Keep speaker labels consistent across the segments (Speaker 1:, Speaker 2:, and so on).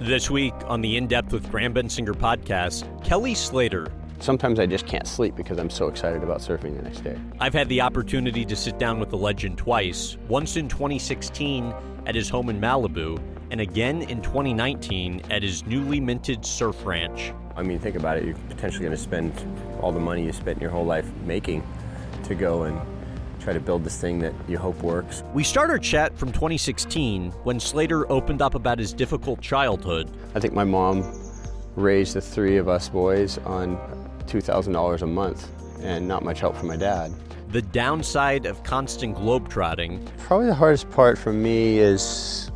Speaker 1: This week on the In Depth with Graham Bensinger podcast, Kelly Slater.
Speaker 2: Sometimes I just can't sleep because I'm so excited about surfing the next day.
Speaker 1: I've had the opportunity to sit down with the legend twice, once in 2016 at his home in Malibu, and again in 2019 at his newly minted surf ranch.
Speaker 2: I mean, think about it. You're potentially going to spend all the money you spent your whole life making to go and try to build this thing that you hope works.
Speaker 1: We start our chat from 2016 when Slater opened up about his difficult childhood.
Speaker 2: I think my mom raised the three of us boys on $2,000 a month and not much help from my dad.
Speaker 1: The downside of constant globetrotting.
Speaker 2: Probably the hardest part for me is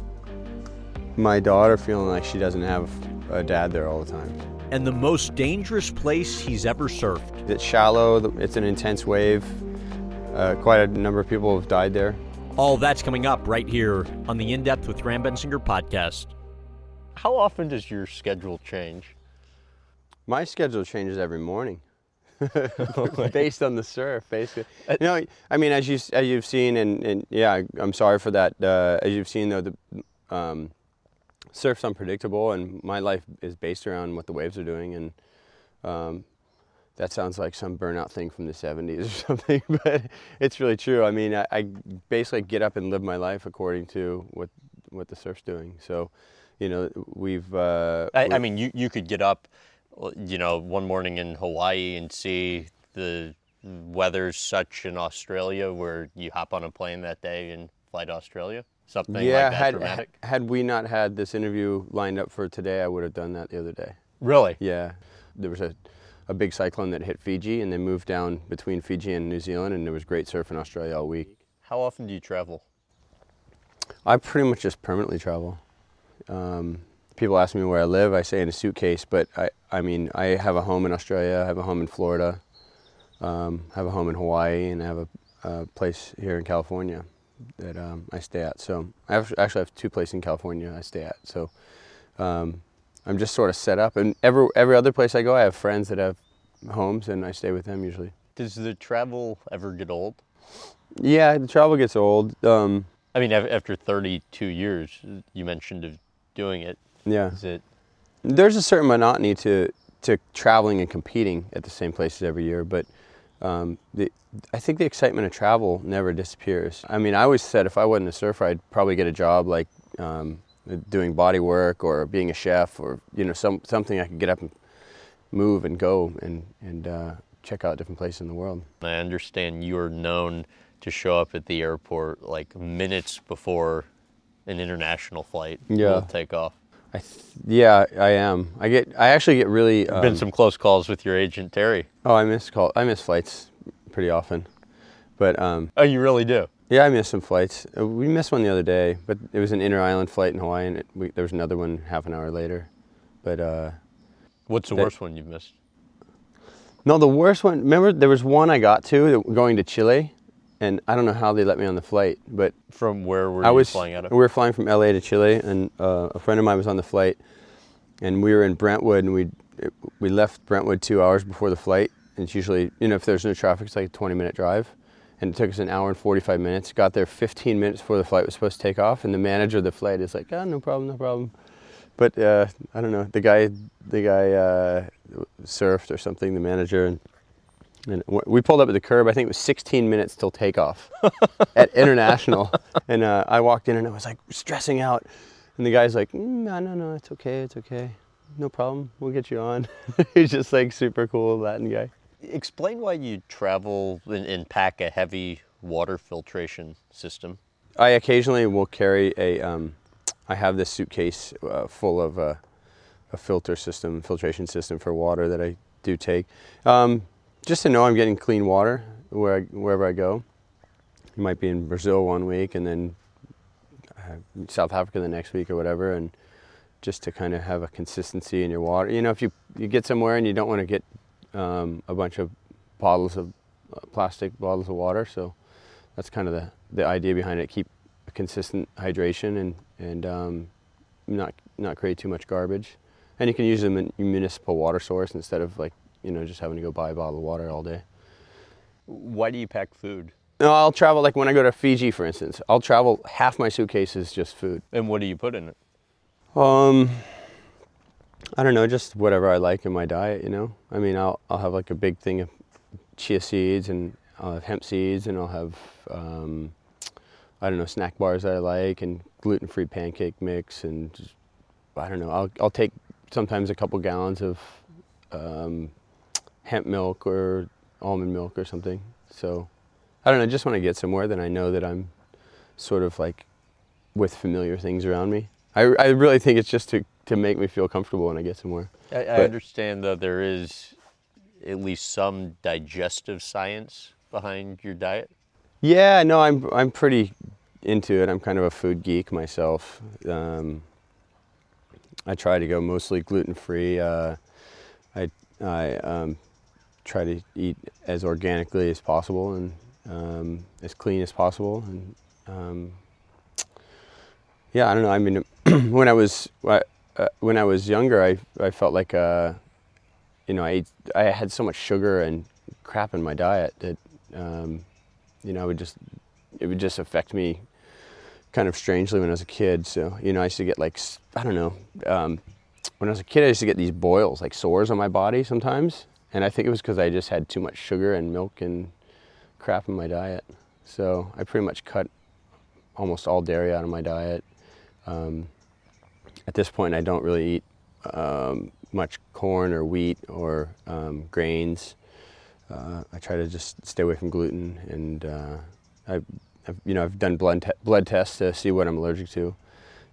Speaker 2: my daughter feeling like she doesn't have a dad there all the time.
Speaker 1: And the most dangerous place he's ever surfed.
Speaker 2: It's shallow, it's an intense wave. Uh, quite a number of people have died there.
Speaker 1: All that's coming up right here on the In Depth with Graham Bensinger podcast.
Speaker 3: How often does your schedule change?
Speaker 2: My schedule changes every morning. based on the surf, basically. You know, I mean, as you as you've seen, and, and yeah, I'm sorry for that. Uh, as you've seen, though, the um, surf's unpredictable, and my life is based around what the waves are doing, and um, that sounds like some burnout thing from the 70s or something, but it's really true. I mean, I, I, basically get up and live my life according to what what the surf's doing. So, you know, we've. Uh,
Speaker 3: I, I mean, you, you could get up, you know, one morning in Hawaii and see the weather's such in Australia where you hop on a plane that day and fly to Australia. Something
Speaker 2: yeah,
Speaker 3: like that
Speaker 2: had,
Speaker 3: dramatic.
Speaker 2: had we not had this interview lined up for today, I would have done that the other day.
Speaker 3: Really?
Speaker 2: Yeah, there was a a big cyclone that hit Fiji and then moved down between Fiji and New Zealand, and there was great surf in Australia all week.
Speaker 3: How often do you travel?
Speaker 2: I pretty much just permanently travel. Um, people ask me where I live, I say in a suitcase, but I, I mean, I have a home in Australia, I have a home in Florida, um, I have a home in Hawaii, and I have a, a place here in California that um, I stay at. So I have, actually have two places in California I stay at. So um, I'm just sort of set up. And every every other place I go, I have friends that have homes, and I stay with them usually.
Speaker 3: Does the travel ever get old?
Speaker 2: Yeah, the travel gets old. Um,
Speaker 3: I mean, after 32 years, you mentioned of doing it.
Speaker 2: yeah,
Speaker 3: Is it?
Speaker 2: there's a certain monotony to to traveling and competing at the same places every year, but. Um, the, I think the excitement of travel never disappears. I mean, I always said if I wasn't a surfer, I'd probably get a job like um, doing body work or being a chef or you know some something I could get up and move and go and and uh, check out different places in the world.
Speaker 3: I understand you're known to show up at the airport like minutes before an international flight
Speaker 2: Yeah.
Speaker 3: will take off.
Speaker 2: I th- yeah, I am. I get I actually get really um,
Speaker 3: Been some close calls with your agent Terry.
Speaker 2: oh I miss call I miss flights pretty often, but um,
Speaker 3: Oh, you really do.
Speaker 2: Yeah I miss some flights. Uh, We missed one the other day, but it was an inter island flight in Hawaii, and it, we, there was another one half an hour later. But uh,
Speaker 3: What's the
Speaker 2: That-
Speaker 3: worst one you've missed?
Speaker 2: no, the worst one. Remember, there was one I got to going to Chile, and I don't know how they let me on the flight, but
Speaker 3: From where we were
Speaker 2: I
Speaker 3: you
Speaker 2: was
Speaker 3: flying out of?
Speaker 2: We were flying from LA to Chile, and uh, a friend of mine was on the flight, and we were in Brentwood, and we we left Brentwood two hours before the flight. And it's usually, you know, if there's no traffic, it's like a 20 minute drive, and it took us an hour and 45 minutes. Got there 15 minutes before the flight was supposed to take off, and the manager of the flight is like, "Oh, no problem, no problem." But uh, I don't know. The guy, the guy uh, surfed or something. The manager and. And we pulled up at the curb. I think it was 16 minutes till takeoff at International. And uh, I walked in and I was like stressing out. And the guy's like, mm, no, no, no, it's okay, it's okay. No problem. We'll get you on. He's just like super cool Latin guy.
Speaker 3: Explain why you travel and, and pack a heavy water filtration system.
Speaker 2: I occasionally will carry a, um, I have this suitcase uh, full of uh, a filter system, filtration system for water that I do take. Um, just to know I'm getting clean water where I, wherever I go. You might be in Brazil one week and then uh, South Africa the next week or whatever, and just to kind of have a consistency in your water. You know, if you you get somewhere and you don't want to get um, a bunch of bottles of uh, plastic bottles of water, so that's kind of the, the idea behind it. Keep consistent hydration and and um, not not create too much garbage. And you can use a mun- municipal water source instead of like you know just having to go buy a bottle of water all day.
Speaker 3: Why do you pack food?
Speaker 2: No, I'll travel like when I go to Fiji, for instance. I'll travel half my suitcase is just food.
Speaker 3: And what do you put in it?
Speaker 2: Um, I don't know, just whatever I like in my diet. You know, I mean, I'll I'll have like a big thing of chia seeds and I'll have hemp seeds and I'll have um, I don't know snack bars that I like and gluten-free pancake mix and just, I don't know. I'll I'll take sometimes a couple gallons of um, hemp milk or almond milk or something. So I don't know. Just when I get somewhere, then I know that I'm sort of like with familiar things around me. I, I really think it's just to, to make me feel comfortable when I get somewhere.
Speaker 3: I, I
Speaker 2: But-
Speaker 3: understand that there is at least some digestive science behind your diet.
Speaker 2: Yeah, no, I'm I'm pretty into it. I'm kind of a food geek myself. Um, I try to go mostly gluten free. Uh, I I um, try to eat as organically as possible and um, as clean as possible. And um, yeah, I don't know. I mean, when I was uh, when I was younger, I I felt like uh, you know I I had so much sugar and crap in my diet that um, you know, it would just it would just affect me kind of strangely when I was a kid. So you know, I used to get like I don't know. Um, when I was a kid, I used to get these boils, like sores on my body sometimes, and I think it was because I just had too much sugar and milk and crap in my diet. So I pretty much cut almost all dairy out of my diet. Um, at this point, I don't really eat um, much corn or wheat or um, grains. Uh, I try to just stay away from gluten, and uh, I, I've, you know, I've done blood te- blood tests to see what I'm allergic to.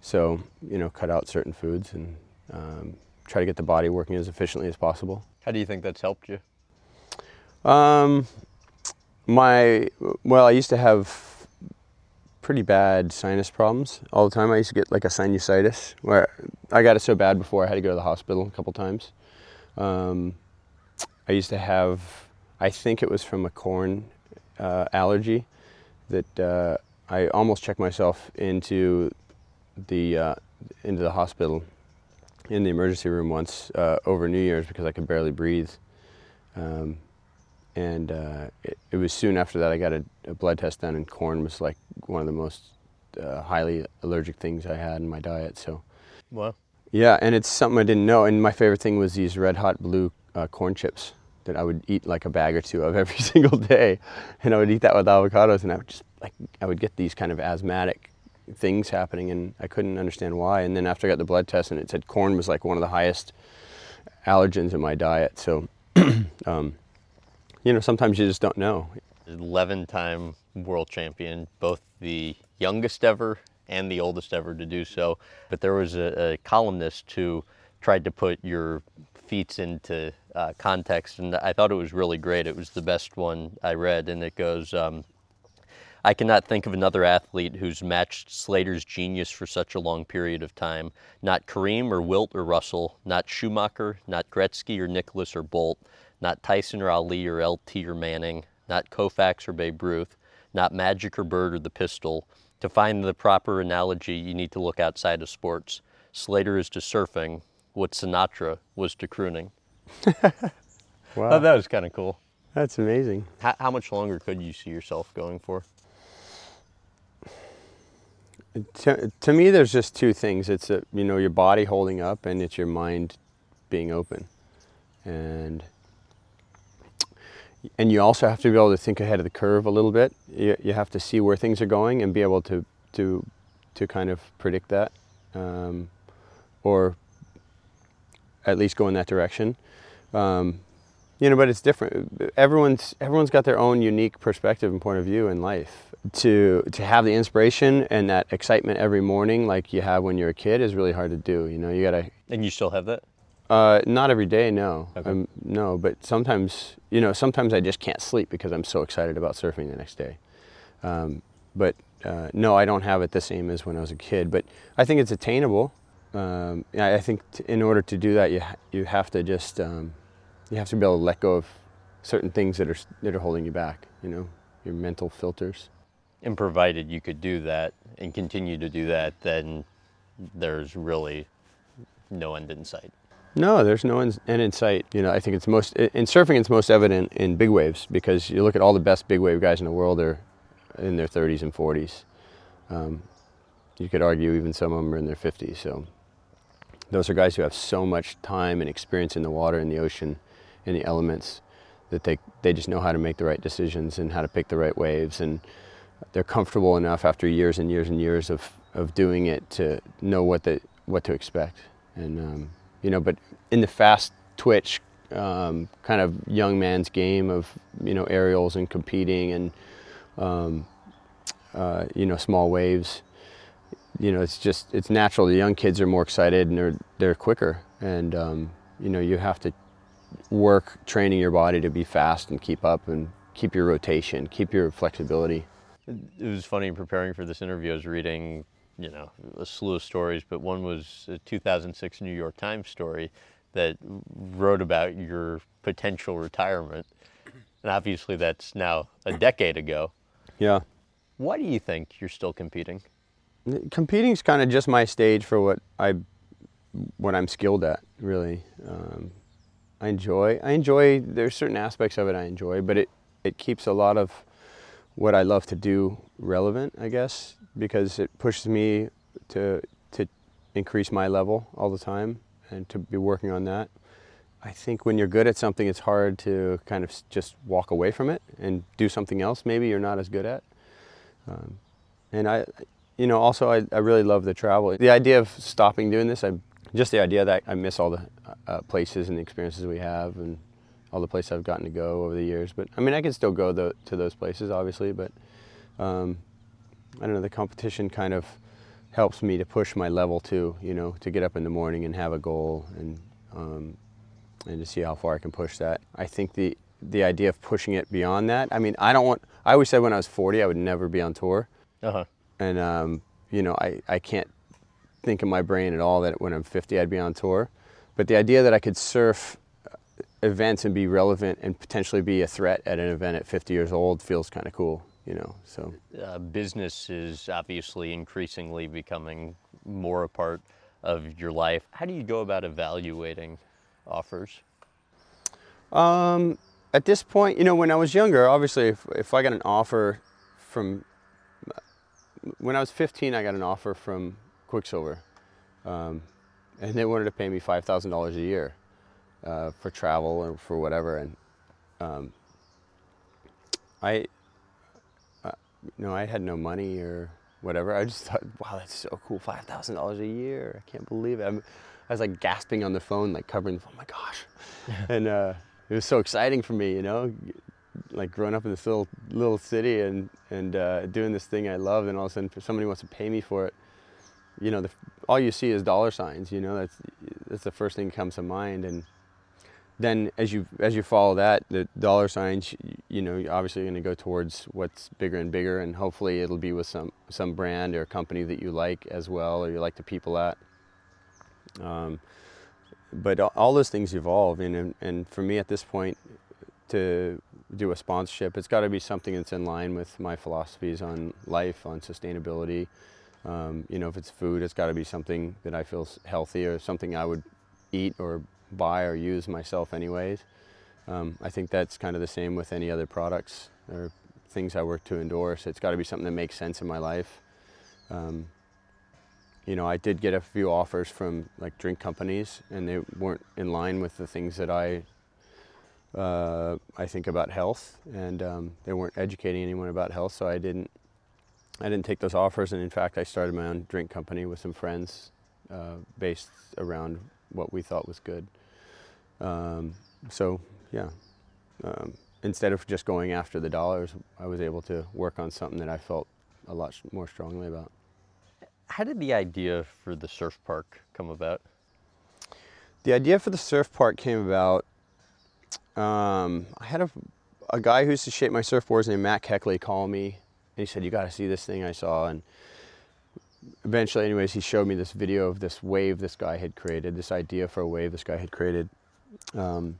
Speaker 2: So, you know, cut out certain foods and um, try to get the body working as efficiently as possible.
Speaker 3: How do you think that's helped you?
Speaker 2: Um, my well, I used to have pretty bad sinus problems all the time. I used to get like a sinusitis where I got it so bad before I had to go to the hospital a couple times. Um, I used to have, I think it was from a corn uh, allergy that uh, I almost checked myself into the uh, into the hospital in the emergency room once uh, over New Year's because I could barely breathe. Um, and uh, it, it was soon after that I got a, a blood test done, and corn was like one of the most uh, highly allergic things I had in my diet. So
Speaker 3: Well,
Speaker 2: yeah, and it's something I didn't know. And my favorite thing was these red hot blue uh, corn chips that I would eat like a bag or two of every single day, and I would eat that with avocados, and I would just like I would get these kind of asthmatic things happening, and I couldn't understand why. And then after I got the blood test, and it said corn was like one of the highest allergens in my diet, so um, you know sometimes you just don't know.
Speaker 3: 11 time world champion, both the youngest ever and the oldest ever to do so. But there was a, a columnist who tried to put your feats into uh, context, and I thought it was really great. It was the best one I read, and it goes, um, I cannot think of another athlete who's matched Slater's genius for such a long period of time. Not Kareem or Wilt or Russell, not Schumacher, not Gretzky or Nicklaus or Bolt, not Tyson or Ali or LT or Manning, not Koufax or Babe Ruth, not Magic or Bird or the Pistol. To find the proper analogy, you need to look outside of sports. Slater is to surfing what Sinatra was to crooning.
Speaker 2: Wow,
Speaker 3: Thought that was kind of cool.
Speaker 2: that's amazing.
Speaker 3: How, how much longer could you see yourself going for?
Speaker 2: To, to me, there's just two things. It's a, you know your body holding up, and it's your mind being open, and and you also have to be able to think ahead of the curve a little bit. You, you have to see where things are going and be able to to to kind of predict that, um, or at least go in that direction. Um, you know, but it's different. Everyone's everyone's got their own unique perspective and point of view in life. To to have the inspiration and that excitement every morning, like you have when you're a kid, is really hard to do. You know, you gotta.
Speaker 3: And you still have that?
Speaker 2: Uh, not every day, no.
Speaker 3: Okay.
Speaker 2: Um, no, but sometimes, you know, sometimes I just can't sleep because I'm so excited about surfing the next day. Um, but uh, no, I don't have it the same as when I was a kid. But I think it's attainable. Um, I I think t- in order to do that, you ha- you have to just um, you have to be able to let go of certain things that are that are holding you back. You know, your mental filters.
Speaker 3: And provided you could do that and continue to do that, then there's really no end in sight.
Speaker 2: No, there's no end in sight. You know, I think it's most in surfing. It's most evident in big waves because you look at all the best big wave guys in the world are in their 30s and 40s. Um, you could argue even some of them are in their 50s. So those are guys who have so much time and experience in the water and the ocean and the elements that they, they just know how to make the right decisions and how to pick the right waves and they're comfortable enough after years and years and years of, of doing it to know what the, what to expect and um, you know but in the fast twitch um, kind of young man's game of you know aerials and competing and um, uh, you know small waves you know it's just it's natural. The young kids are more excited and they're they're quicker. And um, you know you have to work training your body to be fast and keep up and keep your rotation keep your flexibility.
Speaker 3: It was funny preparing for this interview. I was reading, you know, a slew of stories, but one was a 2006 New York Times story that wrote about your potential retirement. And obviously, that's now a decade ago.
Speaker 2: yeah
Speaker 3: Why do you think you're still competing?
Speaker 2: competing is kind of just my stage for what I what I'm skilled at. Really, um, I enjoy. I enjoy. There's certain aspects of it I enjoy, but it it keeps a lot of what I love to do relevant. I guess because it pushes me to to increase my level all the time and to be working on that. I think when you're good at something, it's hard to kind of just walk away from it and do something else. Maybe you're not as good at. Um, and I, you know, also I, I really love the travel. The idea of stopping doing this, I just the idea that I miss all the uh, places and the experiences we have and all the places I've gotten to go over the years. But I mean, I can still go tho- to those places, obviously. But um, I don't know. The competition kind of helps me to push my level too. You know, to get up in the morning and have a goal and um, and to see how far I can push that. I think the the idea of pushing it beyond that. I mean, I don't want. I always said when I was 40, I would never be on tour
Speaker 3: Uh huh.
Speaker 2: and um, you know I, I can't think in my brain at all that when I'm 50 I'd be on tour but the idea that I could surf uh, events and be relevant and potentially be a threat at an event at 50 years old feels kind of cool you know so
Speaker 3: Uh, business is obviously increasingly becoming more a part of your life. How do you go about evaluating offers?
Speaker 2: Um, at this point, you know, when I was younger, obviously, if, if I got an offer from, when I was 15, I got an offer from Quiksilver, um, and they wanted to pay me five thousand dollars a year uh, for travel or for whatever, and um, I, know, I had no money or whatever. I just thought, wow, that's so cool, five thousand dollars a year. I can't believe it. I'm, I was like gasping on the phone, like covering. Oh my gosh! and uh, it was so exciting for me, you know, like growing up in this little little city and and uh, doing this thing I love, and all of a sudden somebody wants to pay me for it. You know, the, all you see is dollar signs. You know, that's that's the first thing that comes to mind, and then as you as you follow that, the dollar signs, you, know, you're obviously going to go towards what's bigger and bigger, and hopefully it'll be with some some brand or company that you like as well, or you like the people at. Um, but all- those things evolve, and, and and for me at this point, to do a sponsorship, it's got to be something that's in line with my philosophies on life, on sustainability. Um, you know, if it's food, it's got to be something that I feel healthy or something I would eat or buy or use myself, anyways. Um, I think that's kind of the same with any other products or things I work to endorse. It's got to be something that makes sense in my life. Um, you know, I did get a few offers from like drink companies, and they weren't in line with the things that I uh, I think about health, and um, they weren't educating anyone about health, so I didn't I didn't take those offers. And in fact, I started my own drink company with some friends, uh, based around what we thought was good. Um, so yeah, um, instead of just going after the dollars, I was able to work on something that I felt a lot more strongly about.
Speaker 3: How did the idea for the surf park come about?
Speaker 2: The idea for the surf park came about. Um, I had a, a guy who used to shape my surfboards named Matt Kechele call me, and he said, "You got to see this thing I saw." And eventually, anyways, he showed me this video of this wave this guy had created, this idea for a wave this guy had created um,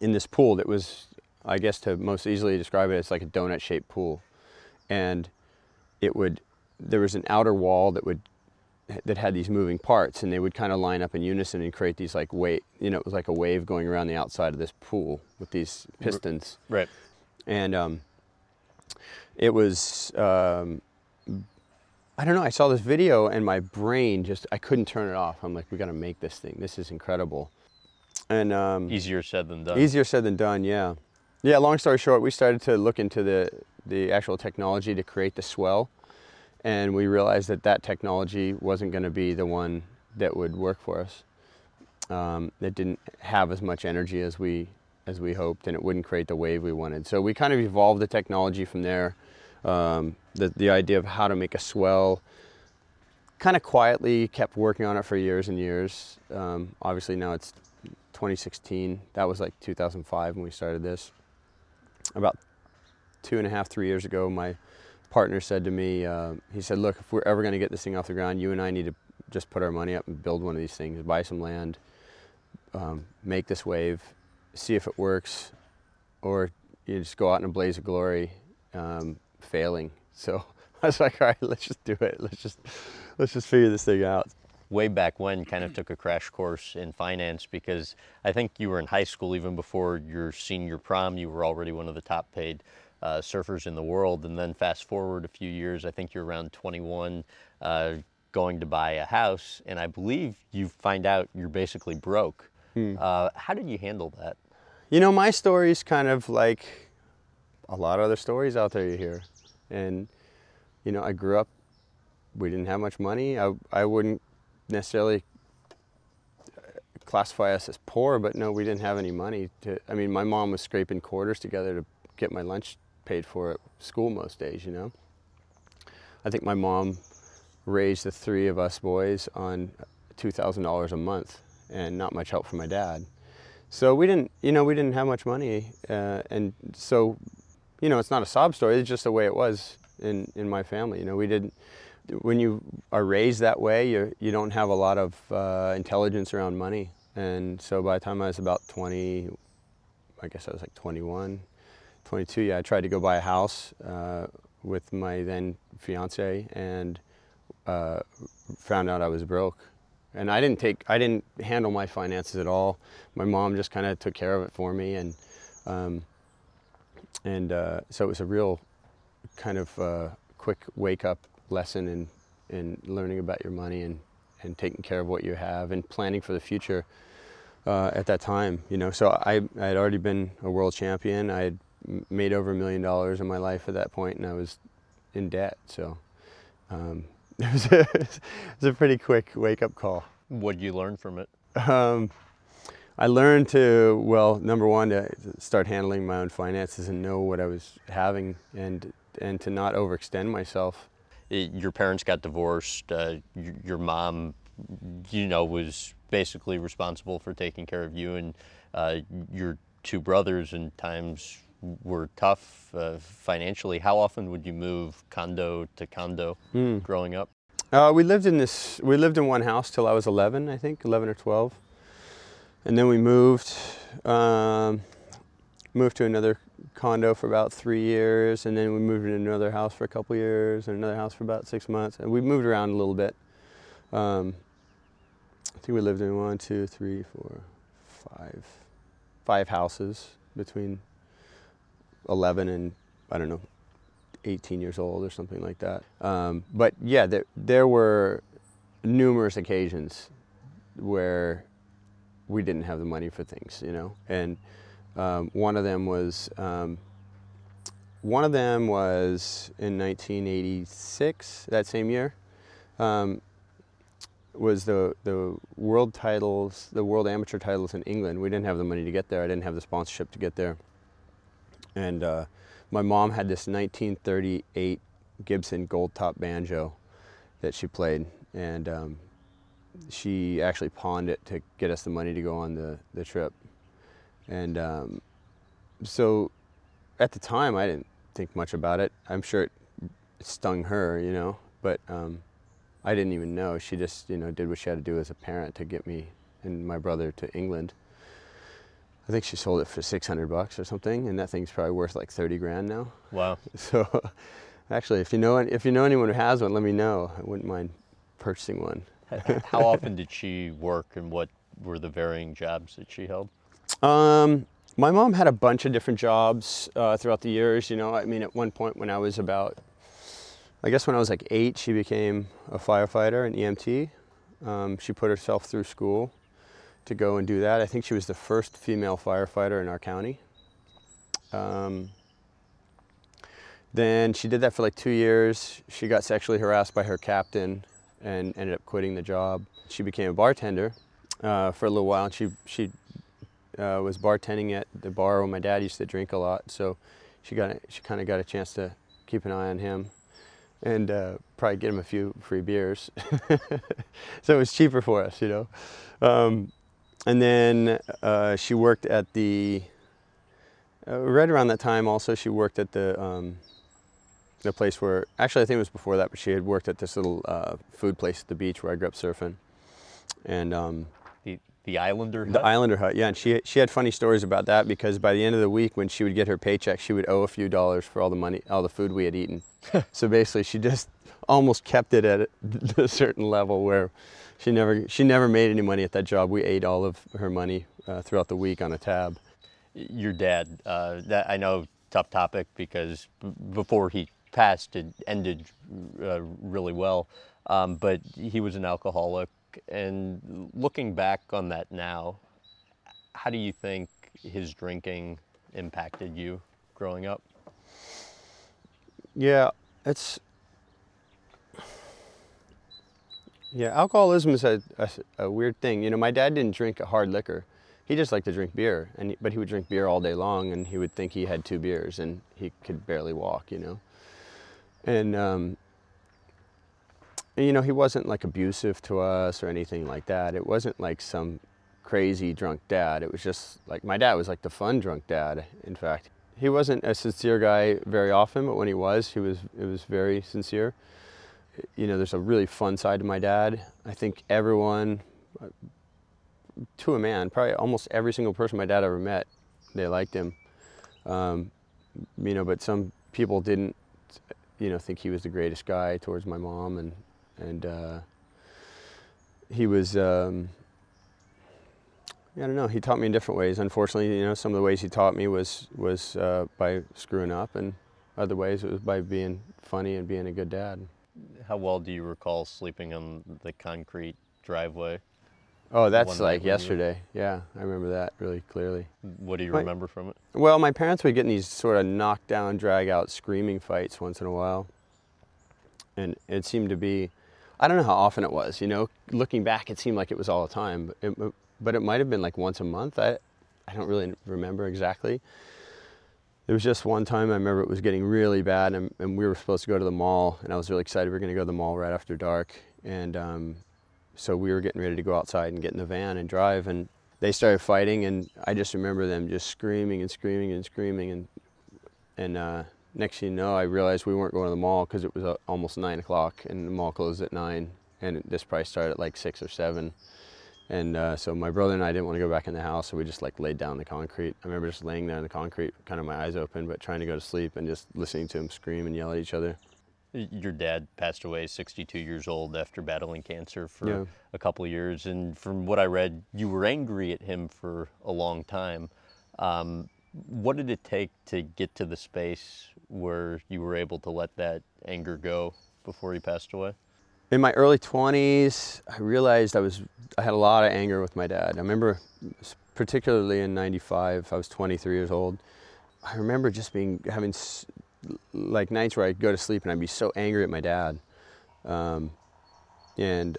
Speaker 2: in this pool that was, I guess, to most easily describe it, it's like a donut-shaped pool, and it would. There was an outer wall that would that had these moving parts and they would kind of line up in unison and create these like wave you know it was like a wave going around the outside of this pool with these pistons Right. And um, it was, um, I don't know. I saw this video and my brain just I couldn't turn it off. I'm like, we got to make this thing. This is incredible. And um,
Speaker 3: Easier said than done.
Speaker 2: Easier said than done, yeah. Yeah, long story short, we started to look into the, the actual technology to create the swell, and we realized that that technology wasn't going to be the one that would work for us. Um, it didn't have as much energy as we as we hoped, and it wouldn't create the wave we wanted. So we kind of evolved the technology from there. Um, the the idea of how to make a swell, kind of quietly kept working on it for years and years. Um, obviously now it's 2016. That was like 2005 when we started this. About two and a half, three years ago, my partner said to me, uh, he said, Look, if we're ever going to get this thing off the ground, you and I need to just put our money up and build one of these things, buy some land, um, make this wave, see if it works, or you just go out in a blaze of glory, um, failing. So I was like, all right, let's just do it. Let's just let's just figure this thing out
Speaker 3: way back when kind of took a crash course in finance because I think you were in high school even before your senior prom. You were already one of the top paid uh, surfers in the world. And then fast forward a few years, I think you're around 21, uh, going to buy a house. And I believe you find out you're basically broke. Hmm. Uh, how did you handle that?
Speaker 2: You know, my story is kind of like a lot of other stories out there you hear. And, you know, I grew up, we didn't have much money. I, I wouldn't necessarily classify us as poor, but no, we didn't have any money to. I mean, my mom was scraping quarters together to get my lunch paid for at school most days. You know, I think my mom raised the three of us boys on two thousand dollars a month, and not much help from my dad. So we didn't, you know, we didn't have much money, uh, and so, you know, it's not a sob story. It's just the way it was in in my family. You know, we didn't when you are raised that way, you you don't have a lot of uh, intelligence around money. And so by the time I was about 20, I guess I was like 21, 22, yeah, I tried to go buy a house uh, with my then fiance and uh, found out I was broke. And I didn't take, I didn't handle my finances at all. My mom just kind of took care of it for me, and um, and uh, so it was a real kind of uh, quick wake up lesson in, in learning about your money and, and taking care of what you have and planning for the future uh, at that time. You know, so I, I had already been a world champion. I had made over a million dollars in my life at that point, and I was in debt. So um, it, was a, it was a pretty quick wake up call.
Speaker 3: What did you learn from it?
Speaker 2: Um, I learned to, well, number one, to start handling my own finances and know what I was having and, and to not overextend myself
Speaker 3: your parents got divorced. Uh, your, your, mom, you know, was basically responsible for taking care of you and uh, your two brothers. And times were tough uh, financially. How often would you move condo to condo mm. growing up?
Speaker 2: Uh, we lived in this. We lived in one house till I was 11, I think, 11 or 12, and then we moved. Um, moved to another condo for about three years, and then we moved into another house for a couple years, and another house for about six months, and we moved around a little bit. Um, I think we lived in one, two, three, four, five, five houses between 11 and I don't know, 18 years old or something like that. Um, but yeah, there, there were numerous occasions where we didn't have the money for things, you know, and um, one of them was um, one of them was in 1986, that same year. Um, was the the world titles, the world amateur titles in England. We didn't have the money to get there. I didn't have the sponsorship to get there. And uh, my mom had this 1938 Gibson gold top banjo that she played, and um, she actually pawned it to get us the money to go on the, the trip. And um, so at the time, I didn't think much about it. I'm sure it stung her, you know, but um, I didn't even know. She just, you know, did what she had to do as a parent to get me and my brother to England. I think she sold it for 600 bucks or something, and that thing's probably worth like 30 grand now.
Speaker 3: Wow.
Speaker 2: So, actually, if you know if you know anyone who has one, let me know. I wouldn't mind purchasing one.
Speaker 3: How often did she work, and what were the varying jobs that she held?
Speaker 2: Um, my mom had a bunch of different jobs uh, throughout the years. You know, I mean, at one point when I was about I guess when I was like eight, she became a firefighter, an EMT. Um, she put herself through school to go and do that. I think she was the first female firefighter in our county. Um, then she did that for like two years. She got sexually harassed by her captain and ended up quitting the job. She became a bartender uh, for a little while, and she she uh, was bartending at the bar where my dad used to drink a lot. So she got a, she kind of got a chance to keep an eye on him and uh, probably get him a few free beers. so it was cheaper for us, you know. Um, and then uh, she worked at the uh, right around that time. Also, she worked at the um, the place where actually I think it was before that, but she had worked at this little uh, food place at the beach where I grew up surfing, and um,
Speaker 3: The the Islander
Speaker 2: the
Speaker 3: hut?
Speaker 2: Islander hut. Yeah, and she she had funny stories about that because by the end of the week, when she would get her paycheck, she would owe a few dollars for all the money, all the food we had eaten. so basically, she just almost kept it at a certain level where she never she never made any money at that job. We ate all of her money uh, throughout the week on a tab.
Speaker 3: your dad. Uh, that I know, tough topic because b- before he passed, it ended uh, really well. Um, but he was an alcoholic, and looking back on that now, how do you think his drinking impacted you growing up?
Speaker 2: Yeah, it's yeah. Alcoholism is a, a, a weird thing. You know, my dad didn't drink hard liquor. He just liked to drink beer, and but he would drink beer all day long, and he would think he had two beers, and he could barely walk. You know, and um, you know he wasn't like abusive to us or anything like that. It wasn't like some crazy drunk dad. It was just like my dad was like the fun drunk dad. In fact, he wasn't a sincere guy very often, but when he was, he was it was very sincere. You know, there's a really fun side to my dad. I think everyone, to a man, probably almost every single person my dad ever met, they liked him. Um, you know, but some people didn't, you know, think he was the greatest guy towards my mom, and and uh, he was. Um, I don't know. He taught me in different ways. Unfortunately, you know, some of the ways he taught me was was uh, by screwing up, and other ways it was by being funny and being a good dad.
Speaker 3: How well do you recall sleeping on the concrete driveway?
Speaker 2: Oh, that's like
Speaker 3: when you-
Speaker 2: yesterday. Yeah, I remember that really clearly.
Speaker 3: What do you
Speaker 2: My-
Speaker 3: remember from it?
Speaker 2: Well, my parents would get in these sort of knockdown, drag out, screaming fights once in a while, and it seemed to be. I don't know how often it was. You know, looking back, it seemed like it was all the time, but it, but it might have been like once a month. I, I don't really remember exactly. There was just one time I remember it was getting really bad, and, and we were supposed to go to the mall, and I was really excited we were going to go to the mall right after dark, and um, so we were getting ready to go outside and get in the van and drive, and they started fighting, and I just remember them just screaming and screaming and screaming, and and uh, next thing you know, I realized we weren't going to the mall because it was uh, almost nine o'clock, and the mall closed at nine, and this probably started at like six or seven. And uh, so my brother and I didn't want to go back in the house, so we just like laid down on the concrete. I remember just laying there on the concrete, kind of my eyes open, but trying to go to sleep and just listening to them scream and yell at each other.
Speaker 3: Your dad passed away 62 years old after battling cancer for
Speaker 2: Yeah.
Speaker 3: a couple of years. And from what I read, you were angry at him for a long time. Um, what did it take to get to the space where you were able to let that anger go before he passed away?
Speaker 2: In my early 20s, I realized I was I had a lot of anger with my dad. I remember, particularly in '95, I was 23 years old. I remember just being having like nights where I'd go to sleep and I'd be so angry at my dad. Um, and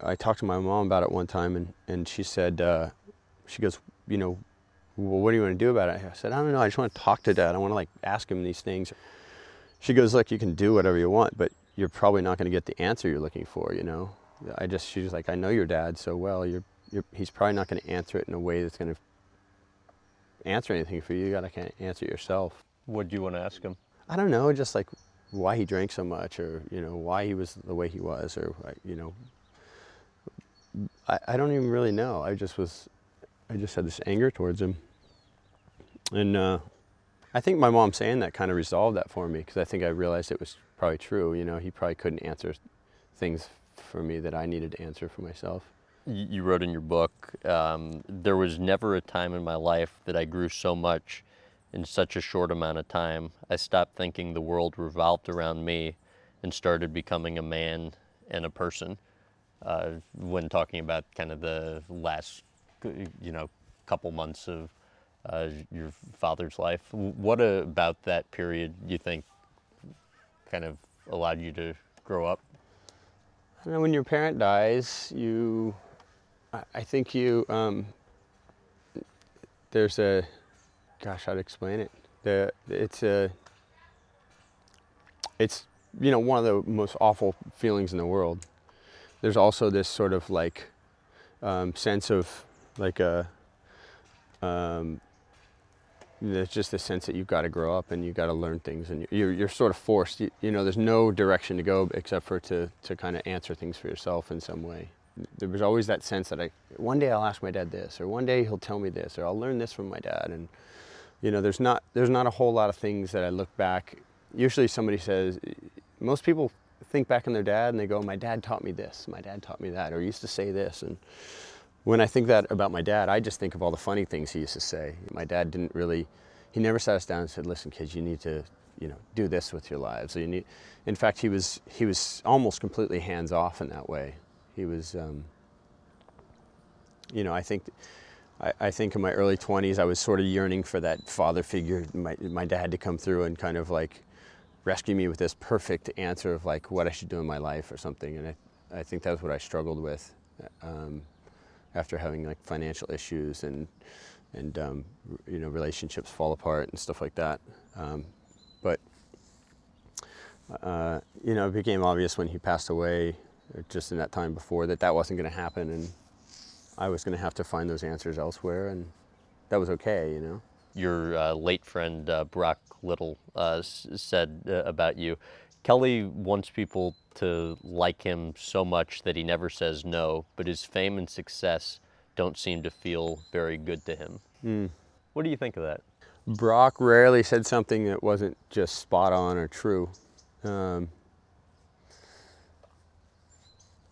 Speaker 2: I talked to my mom about it one time, and, and she said, uh, she goes, you know, well, what do you want to do about it? I said, I don't know. I just want to talk to dad. I want to like ask him these things. She goes, look, you can do whatever you want, but you're probably not going to get the answer you're looking for. You know, I just she's like, I know your dad so well. You're, you're he's probably not going to answer it in a way that's going to answer anything for you. You got to kind of answer it yourself.
Speaker 3: What do you want to ask him?
Speaker 2: I don't know, just like why he drank so much, or you know, why he was the way he was, or you know, I, I don't even really know. I just was, I just had this anger towards him, and uh, I think my mom saying that kind of resolved that for me because I think I realized it was probably true. You know, he probably couldn't answer things for me that I needed to answer for myself.
Speaker 3: You wrote in your book, um, there was never a time in my life that I grew so much in such a short amount of time. I stopped thinking the world revolved around me and started becoming a man and a person. Uh, when talking about kind of the last, you know, couple months of uh, your father's life, what about that period you think kind of allowed you to grow up?
Speaker 2: I And when your parent dies, you, I think you, um, there's a, gosh, to explain it? The, it's a, it's, you know, one of the most awful feelings in the world. There's also this sort of like um, sense of like a, um, there's just a sense that you've got to grow up and you've got to learn things and you're, you're sort of forced. You, you know there's no direction to go except for to, to kind of answer things for yourself in some way. There was always that sense that I one day I'll ask my dad this or one day he'll tell me this or I'll learn this from my dad. And you know there's not there's not a whole lot of things that I look back. Usually somebody says most people think back on their dad and they go my dad taught me this. My dad taught me that or used to say this. And when I think that about my dad, I just think of all the funny things he used to say. My dad didn't really, he never sat us down and said, "Listen, kids, you need to, you know, do this with your lives." You need. In fact, he was he was almost completely hands off in that way. He was, um, you know, I think. I, I think in my early 20s, I was sort of yearning for that father figure, my, my dad to come through and kind of like rescue me with this perfect answer of like what I should do in my life or something. And I, I think that's what I struggled with. Um, after having like financial issues and and um, you know relationships fall apart and stuff like that. Um, but uh, you know, it became obvious when he passed away, just in that time before, that that wasn't going to happen, and I was going to have to find those answers elsewhere, and that was okay, you know.
Speaker 3: Your uh, late friend uh, Brock Little uh, said uh, about you. Kelly wants people to like him so much that he never says no, but his fame and success don't seem to feel very good to him.
Speaker 2: Mm.
Speaker 3: What do you think of that?
Speaker 2: Brock rarely said something that wasn't just spot on or true. Um,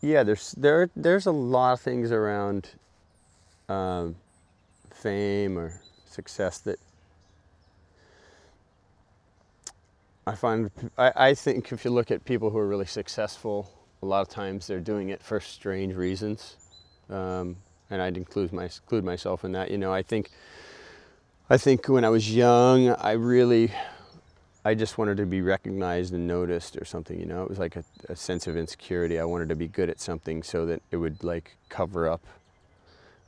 Speaker 2: yeah, there's there there's a lot of things around um, fame or success that I find I, I think if you look at people who are really successful, a lot of times they're doing it for strange reasons, um, and I'd include my include myself in that. You know, I think I think when I was young, I really I just wanted to be recognized and noticed or something. You know, it was like a, a sense of insecurity. I wanted to be good at something so that it would like cover up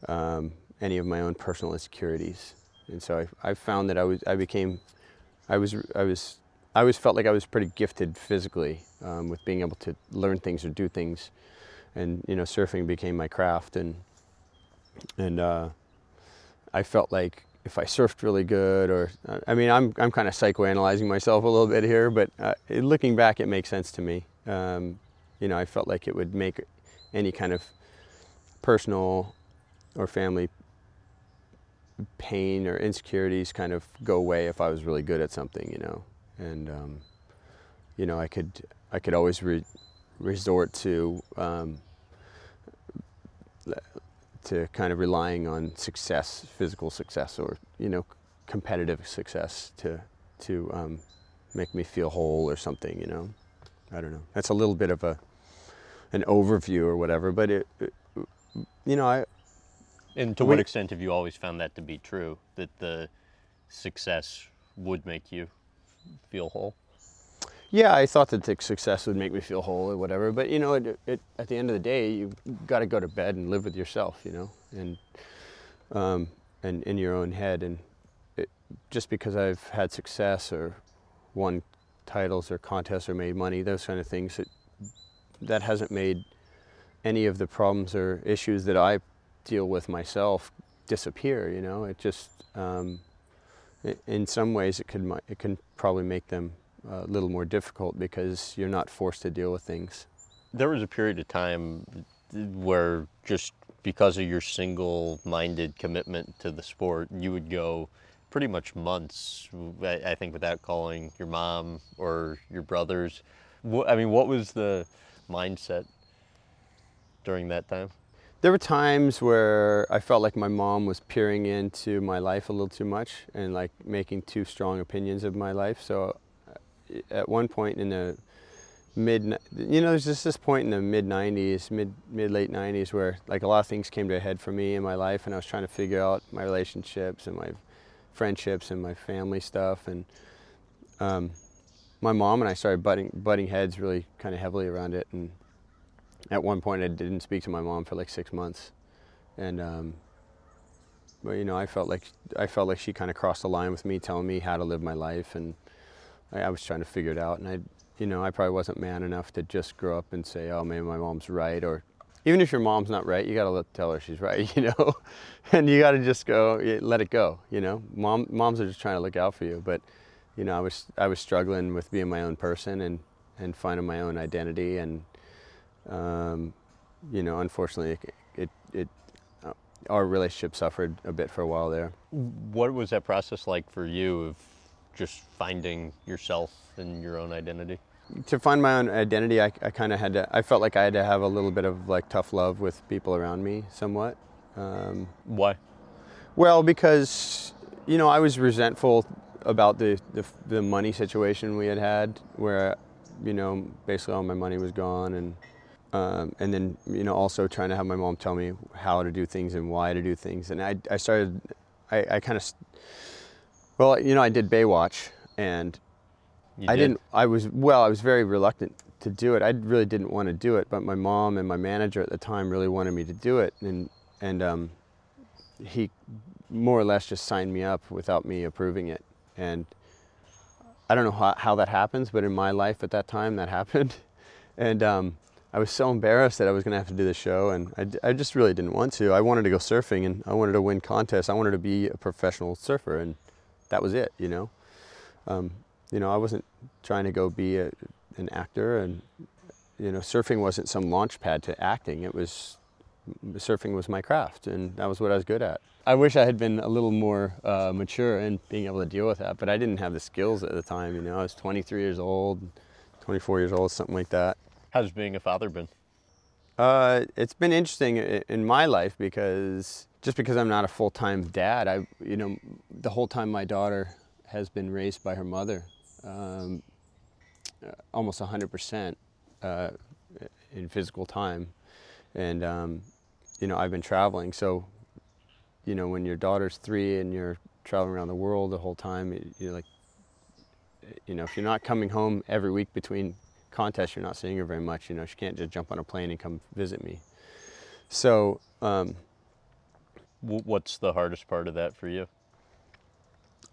Speaker 2: um, any of my own personal insecurities. And so I, I found that I was I became I was I was I always felt like I was pretty gifted physically um, with being able to learn things or do things, and you know, surfing became my craft, and and uh, I felt like if I surfed really good, or uh, I mean, I'm I'm kind of psychoanalyzing myself a little bit here, but uh, looking back, it makes sense to me. Um, you know, I felt like it would make any kind of personal or family pain or insecurities kind of go away if I was really good at something, you know and um, you know I could I could always re- resort to um, to kind of relying on success, physical success, or you know competitive success to to um, make me feel whole or something. You know, I don't know. That's a little bit of a an overview or whatever, but it, it you know I.
Speaker 3: And to what extent have you always found that to be true? That the success would make you feel whole?
Speaker 2: Yeah, I thought that success would make me feel whole or whatever. But you know, it, it, at the end of the day, you got to go to bed and live with yourself, you know, and um, and in your own head. And it, just because I've had success or won titles or contests or made money, those kind of things, it, that hasn't made any of the problems or issues that I deal with myself disappear. You know, it just um, in some ways it can it can probably make them uh, a little more difficult because you're not forced to deal with things.
Speaker 3: There was a period of time where just because of your single-minded commitment to the sport, you would go pretty much months, I think, without calling your mom or your brothers. I mean, what was the mindset during that time?
Speaker 2: There were times where I felt like my mom was peering into my life a little too much and like making too strong opinions of my life. So uh, at one point in the mid you know there's just this point in the mid 90s mid mid late 90s where like a lot of things came to a head for me in my life and i was trying to figure out my relationships and my friendships and my family stuff and um, my mom and i started butting butting heads really kind of heavily around it and at one point i didn't speak to my mom for like six months and um, but you know i felt like i felt like she kind of crossed the line with me telling me how to live my life and I, I was trying to figure it out and i you know, I probably wasn't man enough to just grow up and say, oh, maybe my mom's right. Or even if your mom's not right, you got to tell her she's right, you know? and you got to just go, let it go, you know? Mom, moms are just trying to look out for you. But, you know, I was, I was struggling with being my own person and, and finding my own identity. And, um, you know, unfortunately, it, it, it uh, our relationship suffered a bit for a while there.
Speaker 3: What was that process like for you of just finding yourself and your own identity?
Speaker 2: To find my own identity, I, I kind of had to, I felt like I had to have a little bit of like tough love with people around me somewhat. Um,
Speaker 3: Why?
Speaker 2: Well, because, you know, I was resentful about the, the, the money situation we had had where, you know, basically all my money was gone and, um, and then, you know, also trying to have my mom tell me how to do things and why to do things. And I, I started, I, I kind of, well, you know, I did Baywatch and
Speaker 3: You
Speaker 2: I
Speaker 3: did?
Speaker 2: didn't. I was well. I was very reluctant to do it. I really didn't want to do it, but my mom and my manager at the time really wanted me to do it, and and um, he more or less just signed me up without me approving it. And I don't know how, how that happens, but in my life at that time that happened, and um, I was so embarrassed that I was going to have to do the show, and I just really didn't want to. I wanted to go surfing, and I wanted to win contests. I wanted to be a professional surfer, and that was it. You know. Um, you know, I wasn't trying to go be a, an actor, and you know, surfing wasn't some launch pad to acting. It was surfing was my craft, and that was what I was good at. I wish I had been a little more uh, mature in being able to deal with that, but I didn't have the skills at the time. You know, I was 23 years old, 24 years old, something like that.
Speaker 3: How's being a father been?
Speaker 2: Uh, it's been interesting in my life because just because I'm not a full-time dad, I, you know, the whole time my daughter has been raised by her mother, um, uh, almost 100% uh, in physical time, and um, you know, I've been traveling. So, you know, when your daughter's three and you're traveling around the world the whole time, you're like, you know, if you're not coming home every week between contests, you're not seeing her very much. You know, she can't just jump on a plane and come visit me. So, um,
Speaker 3: W- What's the hardest part of that for you?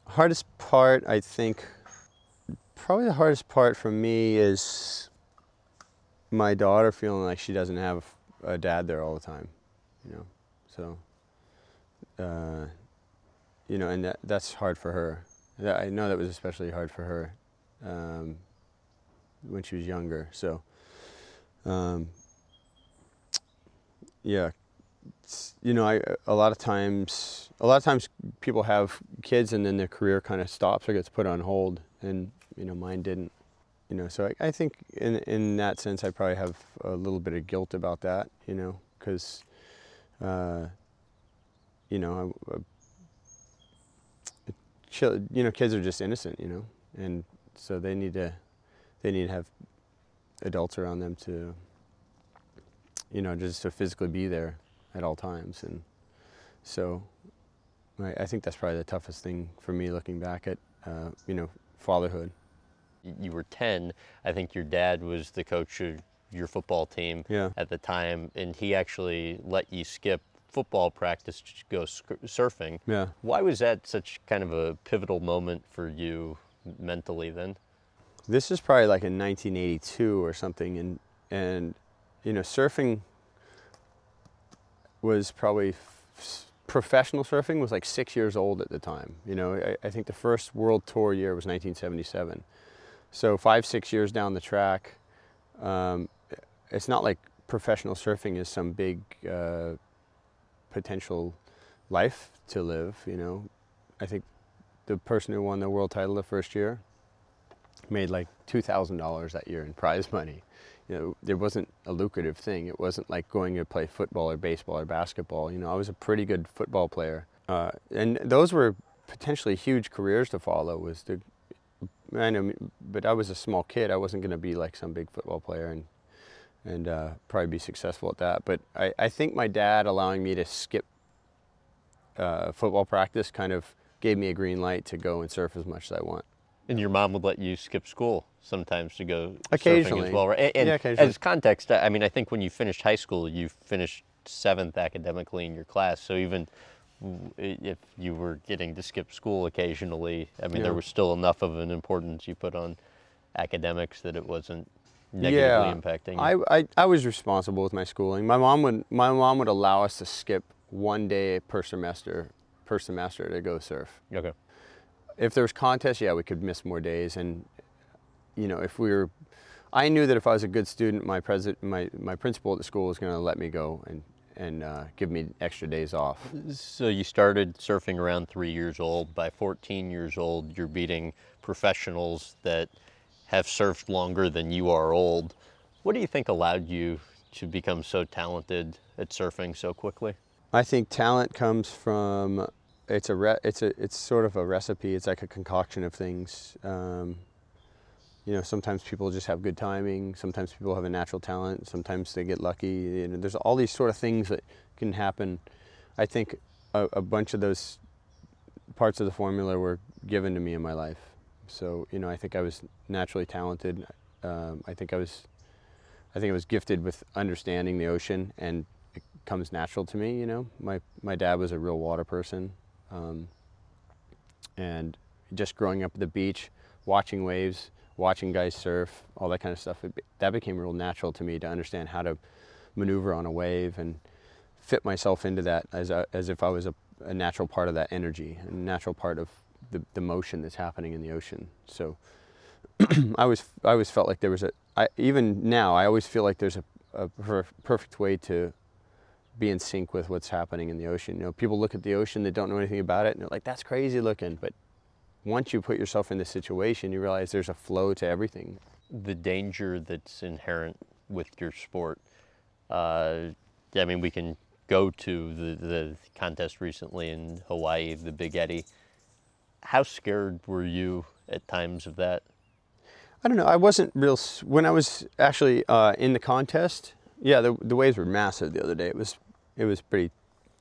Speaker 2: hardest part, I think, probably the hardest part for me is my daughter feeling like she doesn't have a dad there all the time. You know, so, uh, you know, and that, that's hard for her. I know that was especially hard for her um, when she was younger. So, um, yeah, you know, I a lot of times, a lot of times people have kids and then their career kind of stops or gets put on hold, and you know, mine didn't. You know, so I, I think in in that sense, I probably have a little bit of guilt about that. You know, because, uh, you know, I, I, you know, kids are just innocent. You know, and so they need to, they need to have adults around them to, you know, just to physically be there at all times. And so I, I think that's probably the toughest thing for me looking back at, uh, you know, fatherhood.
Speaker 3: You were 10. I think your dad was the coach of your football team
Speaker 2: Yeah.
Speaker 3: at the time, and he actually let you skip football practice to go sc- surfing.
Speaker 2: Yeah.
Speaker 3: Why was that such kind of a pivotal moment for you mentally then?
Speaker 2: This is probably like in 1982 or something, and and you know, surfing was probably f- professional surfing was like six years old at the time. You know, I, I think the first world tour year was 1977. So five six years down the track, um, it's not like professional surfing is some big uh, potential life to live. You know, I think the person who won the world title the first year made like two thousand dollars that year in prize money. You know, there wasn't a lucrative thing. It wasn't like going to play football or baseball or basketball. You know, I was a pretty good football player, uh, and those were potentially huge careers to follow. Was to I know, but I was a small kid. I wasn't going to be like some big football player and and uh, probably be successful at that. But I, I think my dad allowing me to skip uh, football practice kind of gave me a green light to go and surf as much as I want.
Speaker 3: And your mom would let you skip school sometimes to go surfing
Speaker 2: Occasionally.
Speaker 3: as well, right? And, and
Speaker 2: Yeah, occasionally.
Speaker 3: as context, I mean, I think when you finished high school, you finished seventh academically in your class. So even if you were getting to skip school occasionally, I mean,
Speaker 2: Yeah.
Speaker 3: there was still enough of an importance you put on academics that it wasn't negatively impacting. you.
Speaker 2: I, I, I was responsible with my schooling. My mom would my mom would allow us to skip one day per semester per semester to go surf.
Speaker 3: okay.
Speaker 2: If there was contests, yeah, we could miss more days. And you know, if we were, I knew that if I was a good student, my president, my my principal at the school was going to let me go and and uh, give me extra days off.
Speaker 3: So you started surfing around three years old. By 14 years old, you're beating professionals that have surfed longer than you are old. What do you think allowed you to become so talented at surfing so quickly?
Speaker 2: I think talent comes from it's a re, it's a it's sort of a recipe. It's like a concoction of things. Um, you know, sometimes people just have good timing. Sometimes people have a natural talent. Sometimes they get lucky. You know, there's all these sort of things that can happen. I think a, a bunch of those parts of the formula were given to me in my life. So you know, I think I was naturally talented. Um, I think I was, I think I was gifted with understanding the ocean, and it comes natural to me. You know, my my dad was a real water person, um, and just growing up at the beach, watching waves, watching guys surf, all that kind of stuff, it, that became real natural to me to understand how to maneuver on a wave and fit myself into that as a, as if I was a, a natural part of that energy, a natural part of the, the motion that's happening in the ocean. So I always I always felt like there was a I, even now I always feel like there's a, a per- perfect way to be in sync with what's happening in the ocean. You know, people look at the ocean, they don't know anything about it, and they're like, "That's crazy looking." But once you put yourself in this situation, you realize there's a flow to everything.
Speaker 3: The danger that's inherent with your sport. Uh, I mean, we can go to the, the contest recently in Hawaii, the Big Eddie. How scared were you at times of that?
Speaker 2: I don't know. I wasn't real when I was actually uh, in the contest. Yeah, the, the waves were massive the other day. It was it was pretty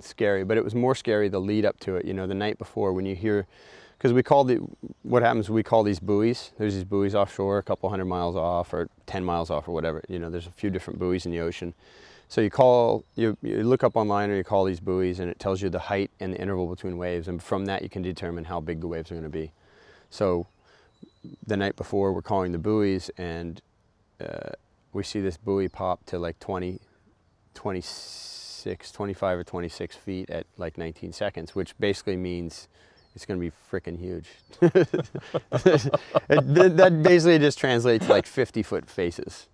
Speaker 2: scary, but it was more scary the lead up to it. You know, the night before when you hear, because we call the what happens. We call these buoys. There's these buoys offshore, a couple hundred miles off, or ten miles off, or whatever. You know, there's a few different buoys in the ocean. So you call you, you look up online or you call these buoys, and it tells you the height and the interval between waves, and from that you can determine how big the waves are going to be. So the night before we're calling the buoys and uh, we see this buoy pop to like 20 26 25 or 26 feet at like 19 seconds which basically means it's going to be freaking huge It- that basically just translates to like 50 foot faces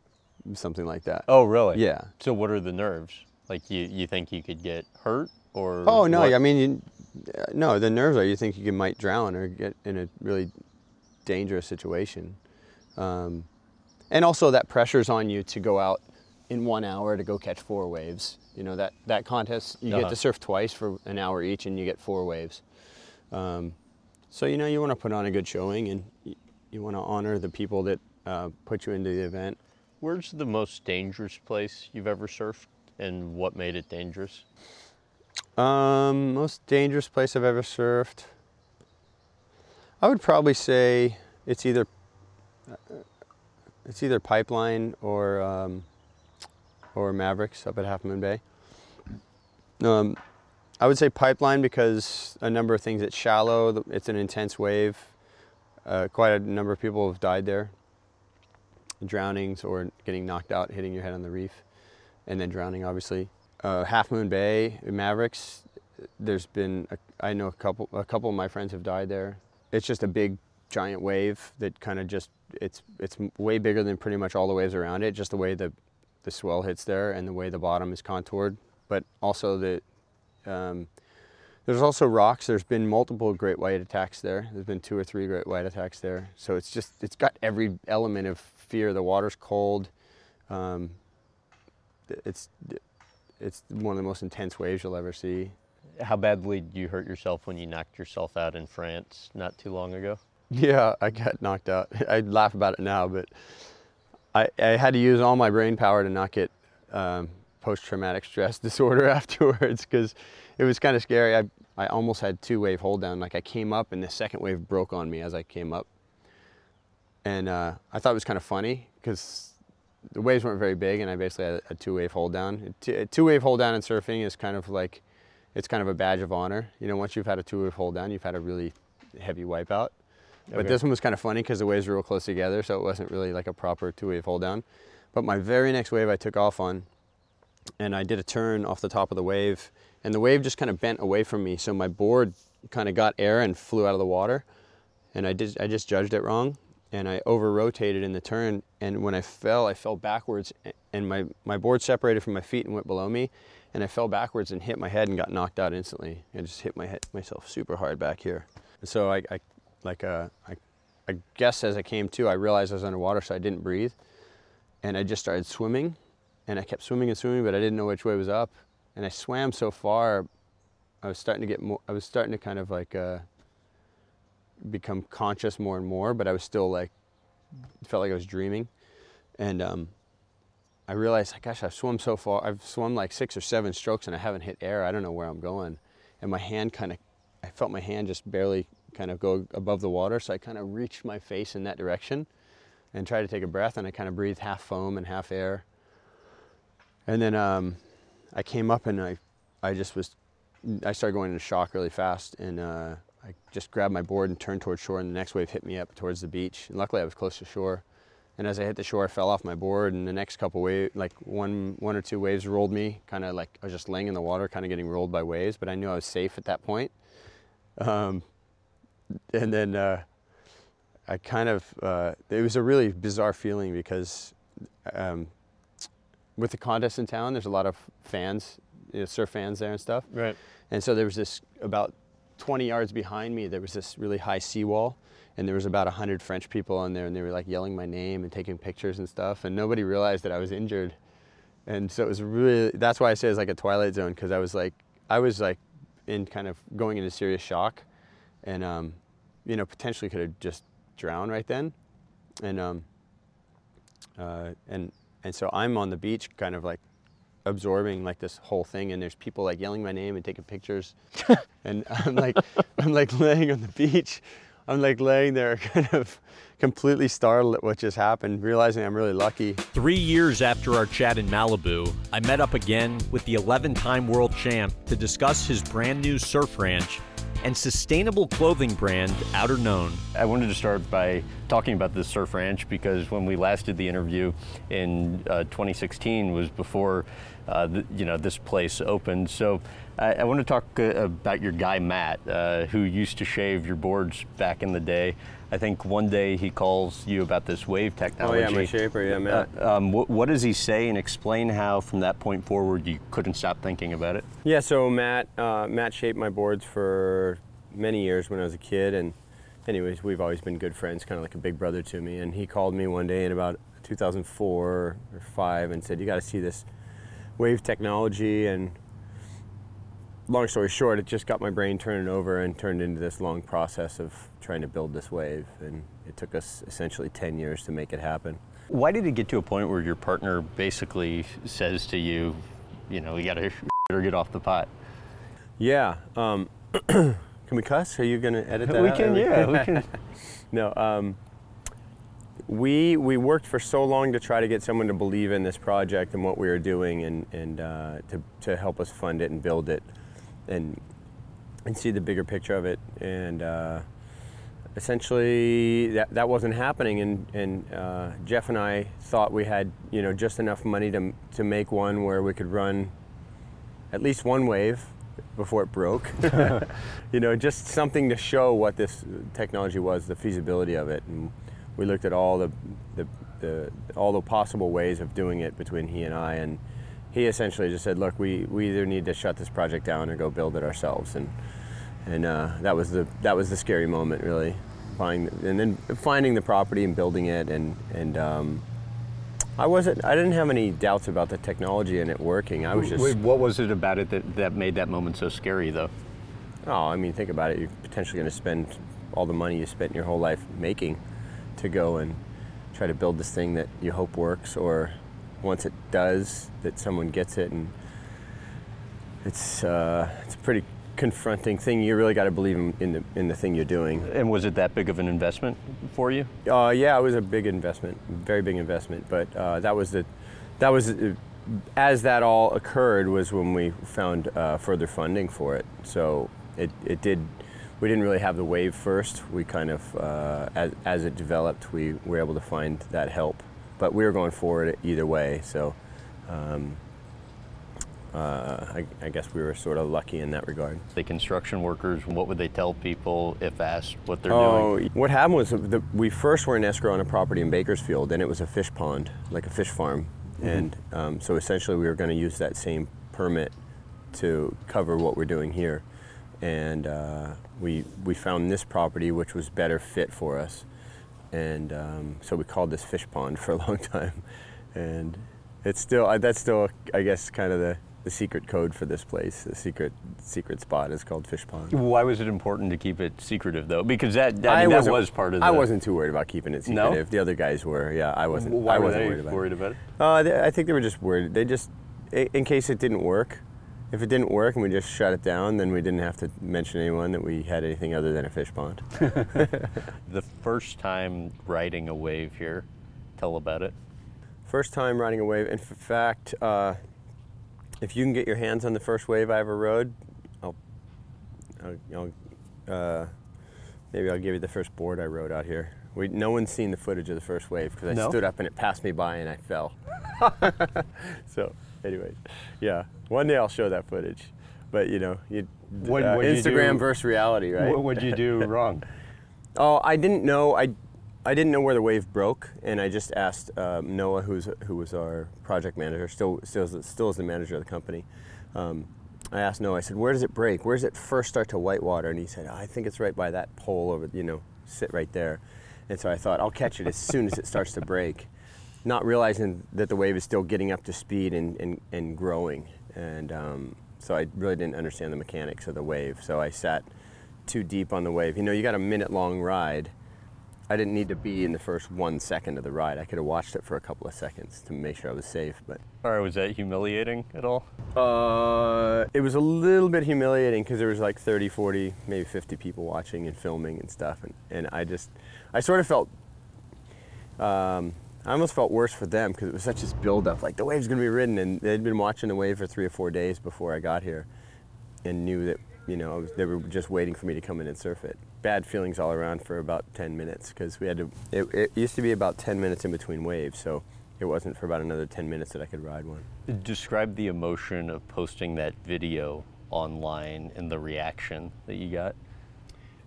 Speaker 2: something like that
Speaker 3: Oh, really?
Speaker 2: yeah
Speaker 3: So, what are the nerves? Like, you, you think you could get hurt or?
Speaker 2: oh no
Speaker 3: what?
Speaker 2: i mean you, uh, no the nerves are you think you might drown or get in a really dangerous situation um, and also that pressure's on you to go out in one hour to go catch four waves you know that that contest you
Speaker 3: Uh-huh.
Speaker 2: get to surf twice for an hour each and you get four waves um, so you know you want to put on a good showing and you, you want to honor the people that uh, put you into the event
Speaker 3: Where's the most dangerous place you've ever surfed, and what made it dangerous?
Speaker 2: Um, most dangerous place I've ever surfed. I would probably say it's either uh, it's either Pipeline or um, or Mavericks up at Half Moon Bay. Um, I would say Pipeline because a number of things. It's shallow. It's an intense wave. Uh, quite a number of people have died there. Drownings or getting knocked out, hitting your head on the reef, and then drowning, obviously uh, Half Moon Bay, Mavericks. There's been a, I know a couple a couple of my friends have died there. It's just a big giant wave that kind of just it's it's way bigger than pretty much all the waves around it. Just the way the the swell hits there and the way the bottom is contoured, but also the um, there's also rocks. There's been multiple great white attacks there. There's been two or three great white attacks there. So it's just it's got every element of fear. The water's cold. Um, it's it's one of the most intense waves you'll ever see.
Speaker 3: How badly did you hurt yourself when you knocked yourself out in France not too long ago?
Speaker 2: Yeah, I got knocked out. I laugh about it now, but I, I had to use all my brain power to not get um, post-traumatic stress disorder afterwards because it was kind of scary. I, I almost had two wave hold down. Like I came up and the second wave broke on me as I came up. And uh, I thought it was kind of funny because the waves weren't very big and I basically had a two wave hold down. A two wave hold down in surfing is kind of like, it's kind of a badge of honor. You know, once you've had a two wave hold down, you've had a really heavy wipeout. But
Speaker 3: Okay.
Speaker 2: this one was kind of funny because the waves were real close together, so it wasn't really like a proper two wave hold down. But my very next wave I took off on, and I did a turn off the top of the wave, and the wave just kind of bent away from me, so my board kind of got air and flew out of the water, and I did I just judged it wrong, and I over rotated in the turn, and when I fell, I fell backwards, and my my board separated from my feet and went below me, and I fell backwards and hit my head and got knocked out instantly. I just hit my head myself super hard back here, and so I, I like uh, I I guess as I came to, I realized I was underwater, so I didn't breathe, and I just started swimming, and I kept swimming and swimming, but I didn't know which way was up, and I swam so far, I was starting to get more, I was starting to kind of like uh, become conscious more and more, but I was still like, felt like I was dreaming, and um, I realized, gosh, I've swum so far, I've swum like six or seven strokes, and I haven't hit air. I don't know where I'm going, and my hand kind of, I felt my hand just barely kind of go above the water, so I kind of reached my face in that direction and tried to take a breath, and I kind of breathed half foam and half air. And then um, I came up and I, I just was, I started going into shock really fast, and uh, I just grabbed my board and turned towards shore, and the next wave hit me up towards the beach. And luckily, I was close to shore. And as I hit the shore, I fell off my board, and the next couple waves, like one, one or two waves, rolled me. Kind of like I was just laying in the water, kind of getting rolled by waves. But I knew I was safe at that point. Um, and then uh, I kind of, uh, it was a really bizarre feeling because um, with the contest in town, there's a lot of fans, you know, surf fans there and stuff.
Speaker 3: Right.
Speaker 2: And so there was this about 20 yards behind me, there was this really high seawall. And there was about 100 French people on there, and they were like yelling my name and taking pictures and stuff. And nobody realized that I was injured. And so it was really, that's why I say it's like a twilight zone, because I was like, I was like in kind of going into serious shock and um, you know potentially could have just drowned right then. And um, uh, and and so I'm on the beach kind of like absorbing like this whole thing and there's people like yelling my name and taking pictures. And I'm like I'm like laying on the beach. I'm like laying there kind of completely startled at what just happened realizing I'm really lucky.
Speaker 1: Three years after our chat in Malibu, I met up again with the 11 time world champ to discuss his brand new surf ranch and sustainable clothing brand, Outerknown.
Speaker 3: I wanted to start by talking about this surf ranch because when we last did the interview in uh, 2016 was before uh, the, you know this place opened. So I, I want to talk uh, about your guy Matt, uh, who used to shave your boards back in the day. I think one day he calls you about this wave technology.
Speaker 2: Oh yeah, my shaper yeah Matt
Speaker 3: Uh, um, what, what does he say, and explain how from that point forward you couldn't stop thinking about it?
Speaker 2: Yeah, so Matt uh, Matt shaped my boards for many years when I was a kid, and anyways, we've always been good friends, kind of like a big brother to me. And he called me one day in about 2004 or five and said, "You got to see this wave technology." And long story short, it just got my brain turning over and turned into this long process of trying to build this wave, and it took us essentially 10 years to make it happen.
Speaker 3: Why did it get to a point where your partner basically says to you, you know, you got to or get off the pot?
Speaker 2: Yeah. Um, can we cuss? Are you going to edit that?
Speaker 3: we
Speaker 2: out?
Speaker 3: can, yeah, we can.
Speaker 2: No, um, we we worked for so long to try to get someone to believe in this project and what we were doing, and and uh, to to help us fund it and build it, and and see the bigger picture of it. And uh, essentially, that that wasn't happening. And and uh, Jeff and I thought we had you know just enough money to to make one where we could run at least one wave before it broke. you know, just something to show what this technology was, the feasibility of it. And we looked at all the, the, the all the possible ways of doing it between he and I, and he essentially just said, "Look, we, we either need to shut this project down or go build it ourselves." And and uh, that was the that was the scary moment, really. Finding and then finding the property and building it, and and um, I wasn't I didn't have any doubts about the technology and it working. I was just
Speaker 3: Wait, what was it about it that, that made that moment so scary, though?
Speaker 2: Oh, I mean, think about it. You're potentially going to spend all the money you spent your whole life making to go and try to build this thing that you hope works, or once it does, that someone gets it, and it's uh, it's a pretty confronting thing. You really got to believe in, in the in the thing you're doing.
Speaker 3: And was it that big of an investment for you?
Speaker 2: Uh, yeah, it was a big investment, very big investment. But uh, that was the, that was, uh, as that all occurred was when we found uh, further funding for it. So it, it did, we didn't really have the wave first. We kind of, uh, as, as it developed, we were able to find that help. But we were going forward either way. So um, uh, I, I guess we were sort of lucky in that regard.
Speaker 3: The construction workers, what would they tell people if asked what they're
Speaker 2: Oh,
Speaker 3: doing?
Speaker 2: what happened was the, we first were in escrow on a property in Bakersfield, and it was a fish pond, like a fish farm, and um, so essentially we were going to use that same permit to cover what we're doing here, and uh, we we found this property which was better fit for us, and um, so we called this fish pond for a long time, and it's still that's still I guess kind of the. The secret code for this place, the secret secret spot is called Fish Pond.
Speaker 3: Why was it important to keep it secretive though? Because that, that, I mean, that
Speaker 2: wasn't-
Speaker 3: part of the.
Speaker 2: I wasn't too worried about keeping it secretive. No? The other guys were. Yeah, I wasn't.
Speaker 3: Why
Speaker 2: I
Speaker 3: were
Speaker 2: wasn't
Speaker 3: they
Speaker 2: worried about
Speaker 3: worried
Speaker 2: it.
Speaker 3: about it?
Speaker 2: Uh, they, I think they were just worried. They just, in case it didn't work, if it didn't work and we just shut it down, then we didn't have to mention anyone that we had anything other than a fish pond.
Speaker 3: The first time riding a wave here, tell about it.
Speaker 2: First time riding a wave. In fact, uh, if you can get your hands on the first wave I ever rode, I'll, I'll, I'll uh, maybe I'll give you the first board I rode out here. We, no one's seen the footage of the first wave because I
Speaker 3: No?
Speaker 2: stood up and it passed me by and I fell. so, anyways, yeah, one day I'll show that footage. But you know, you,
Speaker 3: What-
Speaker 2: uh, Instagram
Speaker 3: do-
Speaker 2: versus reality, right?
Speaker 3: What would you do wrong?
Speaker 2: Oh, I didn't know. I, I didn't know where the wave broke, and I just asked um, Noah, who's who was our project manager, still still is, still is the manager of the company. Um, I asked Noah. I said, "Where does it break? Where does it first start to whitewater?" And he said, "I think it's right by that pole over. You know, sit right there." And so I thought, I'll catch it as soon as it starts to break, not realizing that the wave is still getting up to speed and and, and growing. And um, so I really didn't understand the mechanics of the wave. So I sat too deep on the wave. You know, you got a minute long ride. I didn't need to be in the first one second of the ride. I could have watched it for a couple of seconds to make sure I was safe. But
Speaker 3: Or was that humiliating at all?
Speaker 2: uh, it was a little bit humiliating because there was like 30, 40, maybe 50 people watching and filming and stuff. And, and I just, I sort of felt, um, I almost felt worse for them because it was such this buildup. Like the wave's going to be ridden. And they'd been watching the wave for three or four days before I got here and knew that, you know, was, they were just waiting for me to come in and surf it. Bad feelings all around for about 10 minutes because we had to, it, it used to be about 10 minutes in between waves. So it wasn't for about another 10 minutes that I could ride one.
Speaker 3: Describe the emotion of posting that video online and the reaction that you got.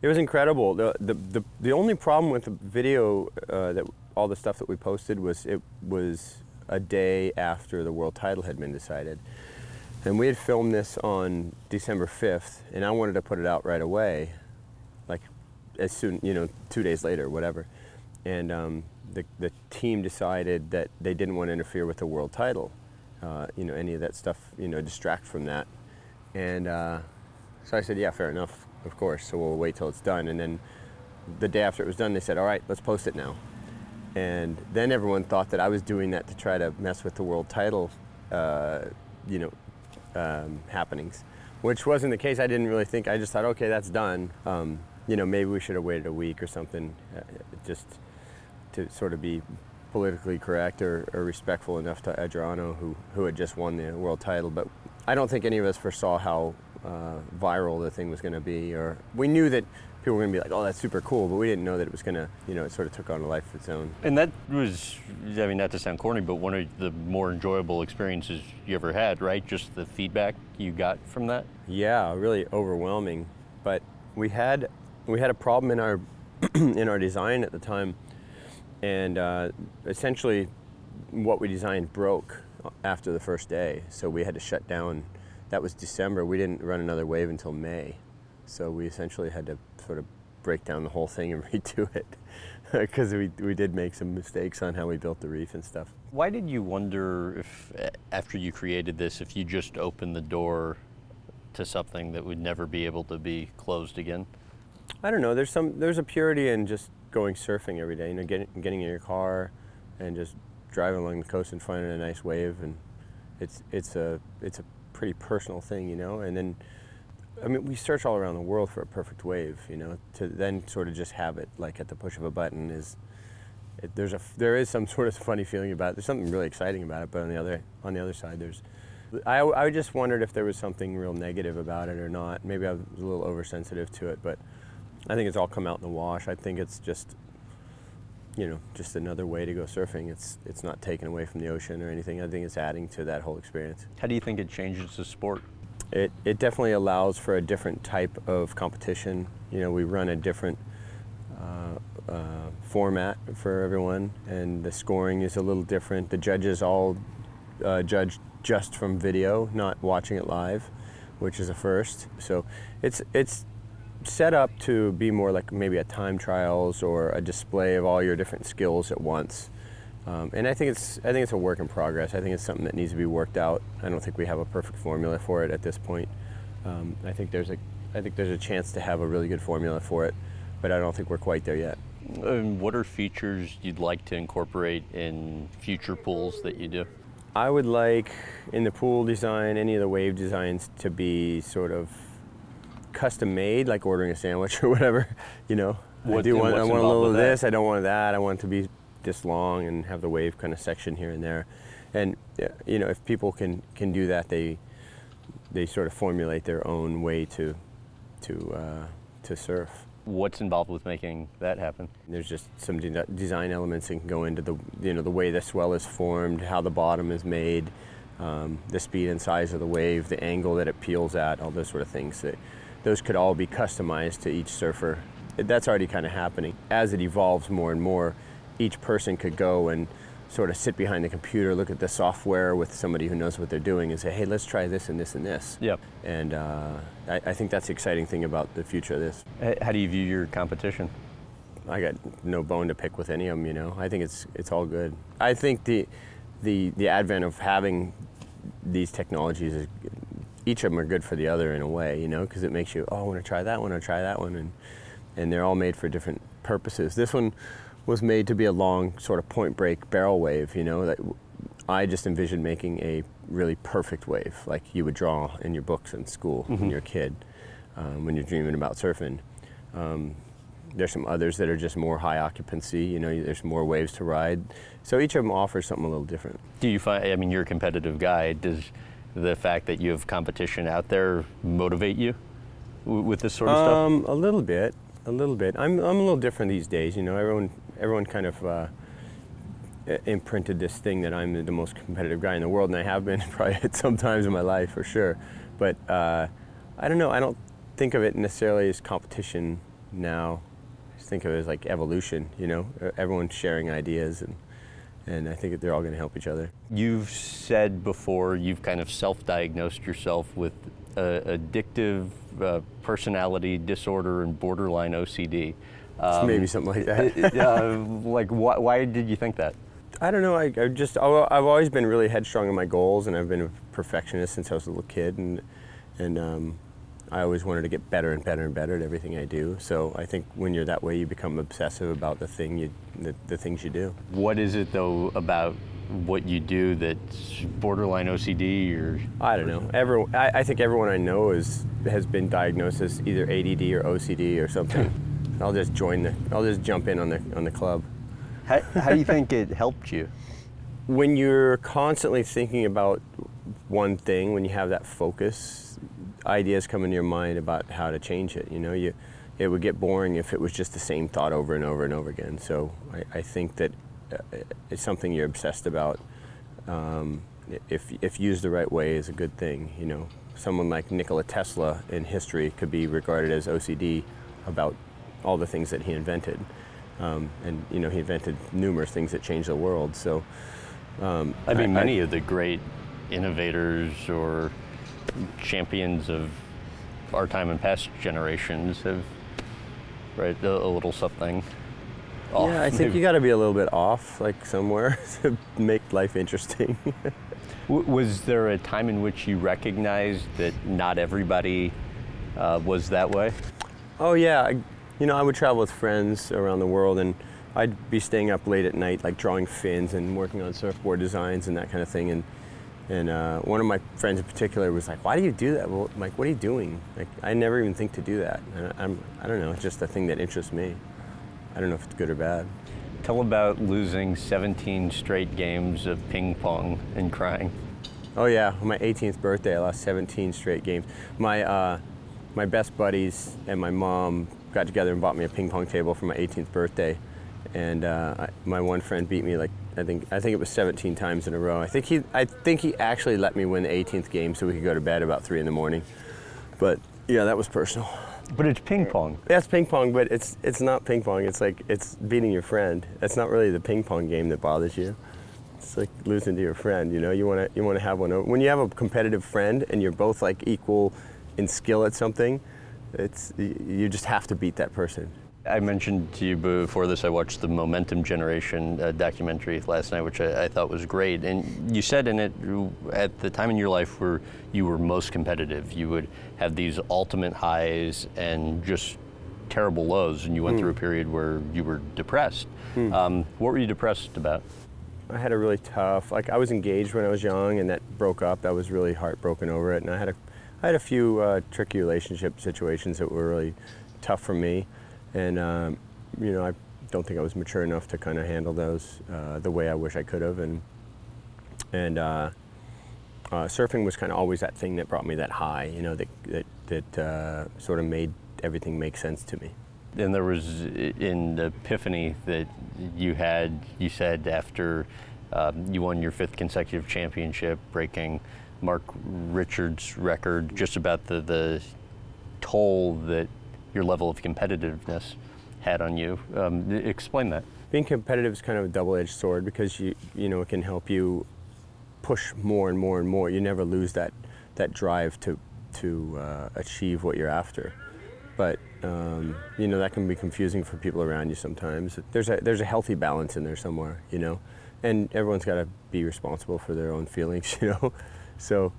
Speaker 2: It was incredible. The, the, the, the only problem with the video, uh, that all the stuff that we posted was it was a day after the world title had been decided. And we had filmed this on December 5th, and I wanted to put it out right away, like as soon, you know, two days later, whatever. And um, the, the team decided that they didn't want to interfere with the world title, uh, you know, any of that stuff, you know, distract from that. And uh, so I said, yeah, fair enough, of course. So we'll wait till it's done. And then the day after it was done, they said, all right, let's post it now. And then everyone thought that I was doing that to try to mess with the world title, uh, you know, um, happenings, which wasn't the case. I didn't really think. I just thought, okay, that's done. Um, you know, maybe we should have waited a week or something, uh, just to sort of be politically correct or, or respectful enough to Adriano, who who had just won the world title. But I don't think any of us foresaw how uh, viral the thing was going to be, or we knew that people were going to be like, "Oh, that's super cool," but we didn't know that it was going to, you know, it sort of took on a life of its own.
Speaker 3: And that was, I mean, not to sound corny, but one of the more enjoyable experiences you ever had, right? Just the feedback you got from that.
Speaker 2: Yeah, really overwhelming. But we had we had a problem in our in our design at the time, and uh, essentially, what we designed broke after the first day. So we had to shut down. That was December. We didn't run another wave until May. So we essentially had to sort of break down the whole thing and redo it because we, we did make some mistakes on how we built the reef and stuff.
Speaker 3: Why did you wonder if, after you created this, if you just opened the door to something that would never be able to be closed again?
Speaker 2: I don't know. There's some there's a purity in just going surfing every day. You know, getting getting in your car and just driving along the coast and finding a nice wave, and it's it's a it's a pretty personal thing, you know. And then, I mean, we search all around the world for a perfect wave, you know. To then sort of just have it like at the push of a button is. It, there's a there is some sort of funny feeling about it. There's something really exciting about it, but on the other on the other side, there's I, I just wondered if there was something real negative about it or not. Maybe I was a little oversensitive to it, but I think it's all come out in the wash. I think it's just, you know, just another way to go surfing. It's it's not taken away from the ocean or anything. I think it's adding to that whole experience.
Speaker 3: How do you think it changes the sport?
Speaker 2: It it definitely allows for a different type of competition. You know, we run a different. Uh, uh, format for everyone, and the scoring is a little different. The judges all uh, judge just from video, not watching it live, which is a first. So it's it's set up to be more like maybe a time trials or a display of all your different skills at once. Um, and I think it's I think it's a work in progress. I think it's something that needs to be worked out. I don't think we have a perfect formula for it at this point. Um, I think there's a I think there's a chance to have a really good formula for it, but I don't think we're quite there yet.
Speaker 3: And what are features you'd like to incorporate in future pools that you do?
Speaker 2: I would like in the pool design, any of the wave designs to be sort of custom made, like ordering a sandwich or whatever. You know,
Speaker 3: What-
Speaker 2: I do want, I want a little of
Speaker 3: that?
Speaker 2: this. I don't want that. I want it to be this long and have the wave kind of section here and there. And you know, if people can can do that, they they sort of formulate their own way to to uh, to surf.
Speaker 3: What's involved with making that happen?
Speaker 2: There's just some de- design elements that can go into the you know the way the swell is formed, how the bottom is made, um, the speed and size of the wave, the angle that it peels at, all those sort of things. That those could all be customized to each surfer. That's already kind of happening. As it evolves more and more, each person could go and sort of sit behind the computer, look at the software with somebody who knows what they're doing, and say, "Hey, let's try this and this and this."
Speaker 3: Yep.
Speaker 2: And uh, I, I think that's the exciting thing about the future of this.
Speaker 3: How do you view your competition?
Speaker 2: I got no bone to pick with any of them. You know, I think it's it's all good. I think the the the advent of having these technologies is each of them are good for the other in a way. You know, because it makes you oh I want to try that one, I try that one, and and they're all made for different purposes. This one was made to be a long sort of point break barrel wave. You know that. I just envisioned making a really perfect wave, like you would draw in your books in school when you're a kid, um, when you're dreaming about surfing. Um, there's some others that are just more high occupancy. You know, there's more waves to ride. So each of them offers something a little different.
Speaker 3: Do you find, I mean, you're a competitive guy. Does the fact that you have competition out there motivate you w- with this sort of stuff?
Speaker 2: Um, a little bit, a little bit. I'm, I'm a little different these days. You know, everyone, everyone kind of uh, imprinted this thing that I'm the most competitive guy in the world, and I have been probably at some times in my life for sure. But uh, I don't know. I don't think of it necessarily as competition now. I just think of it as like evolution. You know, everyone's sharing ideas, and and I think that they're all going to help each other.
Speaker 3: You've said before you've kind of self diagnosed yourself with uh, addictive uh, personality disorder and borderline OCD. Um,
Speaker 2: Maybe something like that.
Speaker 3: yeah, like, why, why did you think that?
Speaker 2: I don't know. I, I just I've always been really headstrong in my goals, and I've been a perfectionist since I was a little kid, and and um, I always wanted to get better and better and better at everything I do. So I think when you're that way, you become obsessive about the thing you the, the things you do.
Speaker 3: What is it, though, about what you do that's borderline OCD or
Speaker 2: I don't know. Everyone, I, I think everyone I know is has been diagnosed as either ADD or OCD or something. I'll just join the. I'll just jump in on the on the club.
Speaker 3: how, how do you think it helped you?
Speaker 2: when you're constantly thinking about one thing, when you have that focus, ideas come into your mind about how to change it. You know, you it would get boring if it was just the same thought over and over and over again. So I, I think that uh, it's something you're obsessed about. Um, if if used the right way, is a good thing. You know, someone like Nikola Tesla in history could be regarded as OCD about all the things that he invented. Um, and you know, he invented numerous things that changed the world. So. Um,
Speaker 3: I mean, many of the great innovators or champions of our time and past generations have, right, a, a little something. off,
Speaker 2: yeah, I think
Speaker 3: maybe.
Speaker 2: you got to be a little bit off, like somewhere, to make life interesting.
Speaker 3: W- was there a time in which you recognized that not everybody uh, was that way?
Speaker 2: oh yeah, I, You know, I would travel with friends around the world, and I'd be staying up late at night, like drawing fins and working on surfboard designs and that kind of thing. And and uh, one of my friends in particular was like, "Why do you do that?" Well, I'm like, "What are you doing?" Like, I never even think to do that. And I'm, I don't know. It's just a thing that interests me. I don't know if it's good or bad.
Speaker 3: Tell about losing 17 straight games of ping pong and crying.
Speaker 2: Oh yeah, on my 18th birthday, I lost 17 straight games. My uh, my best buddies and my mom got together and bought me a ping pong table for my 18th birthday, and uh, I, my one friend beat me like I think I think it was 17 times in a row. I think he I think he actually let me win the 18th game so we could go to bed about three in the morning. But yeah, that was personal.
Speaker 3: But it's ping pong.
Speaker 2: Yeah, it's ping pong, but it's it's not ping pong. It's like it's beating your friend. It's not really the ping pong game that bothers you. It's like losing to your friend. You know, you want to you want to have one. When you have a competitive friend and you're both like equal in skill at something, it's you just have to beat that person.
Speaker 3: I mentioned to you before this, I watched the Momentum Generation uh, documentary last night, which I, I, thought was great. And you said in it, at the time in your life where you were most competitive, you would have these ultimate highs and just terrible lows, and you went mm. through a period where you were depressed. Mm. Um, what were you depressed about?
Speaker 2: I had a really tough, like I was engaged when I was young, and that broke up. I was really heartbroken over it, and I had a, I had a few uh, tricky relationship situations that were really tough for me and um, you know I don't think I was mature enough to kind of handle those uh, the way I wish I could have, and and uh, uh, surfing was kind of always that thing that brought me that high, you know, that that that uh, sort of made everything make sense to me.
Speaker 3: And there was in the epiphany that you had, you said after um, you won your fifth consecutive championship, breaking Mark Richards' record, just about the the toll that your level of competitiveness had on you. Um, explain that.
Speaker 2: Being competitive is kind of a double-edged sword because you you know it can help you push more and more and more. You never lose that that drive to to uh, achieve what you're after. But um, you know that can be confusing for people around you sometimes. There's a there's a healthy balance in there somewhere, you know, and everyone's got to be responsible for their own feelings, you know. So,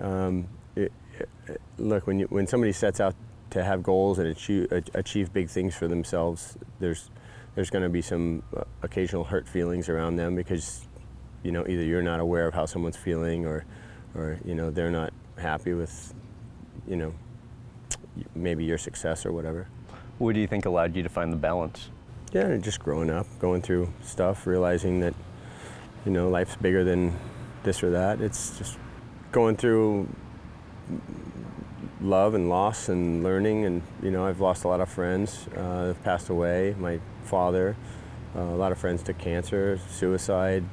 Speaker 2: um, it, it, look when you when somebody sets out to have goals and achieve, achieve big things for themselves, there's there's going to be some uh, occasional hurt feelings around them because you know either you're not aware of how someone's feeling or or you know they're not happy with you know maybe your success or whatever.
Speaker 3: What do you think allowed you to find the balance?
Speaker 2: Yeah, just growing up, going through stuff, realizing that you know life's bigger than this or that. It's just going through love and loss and learning. And you know, I've lost a lot of friends. Uh, have passed away. My father, uh, a lot of friends took cancer, suicide,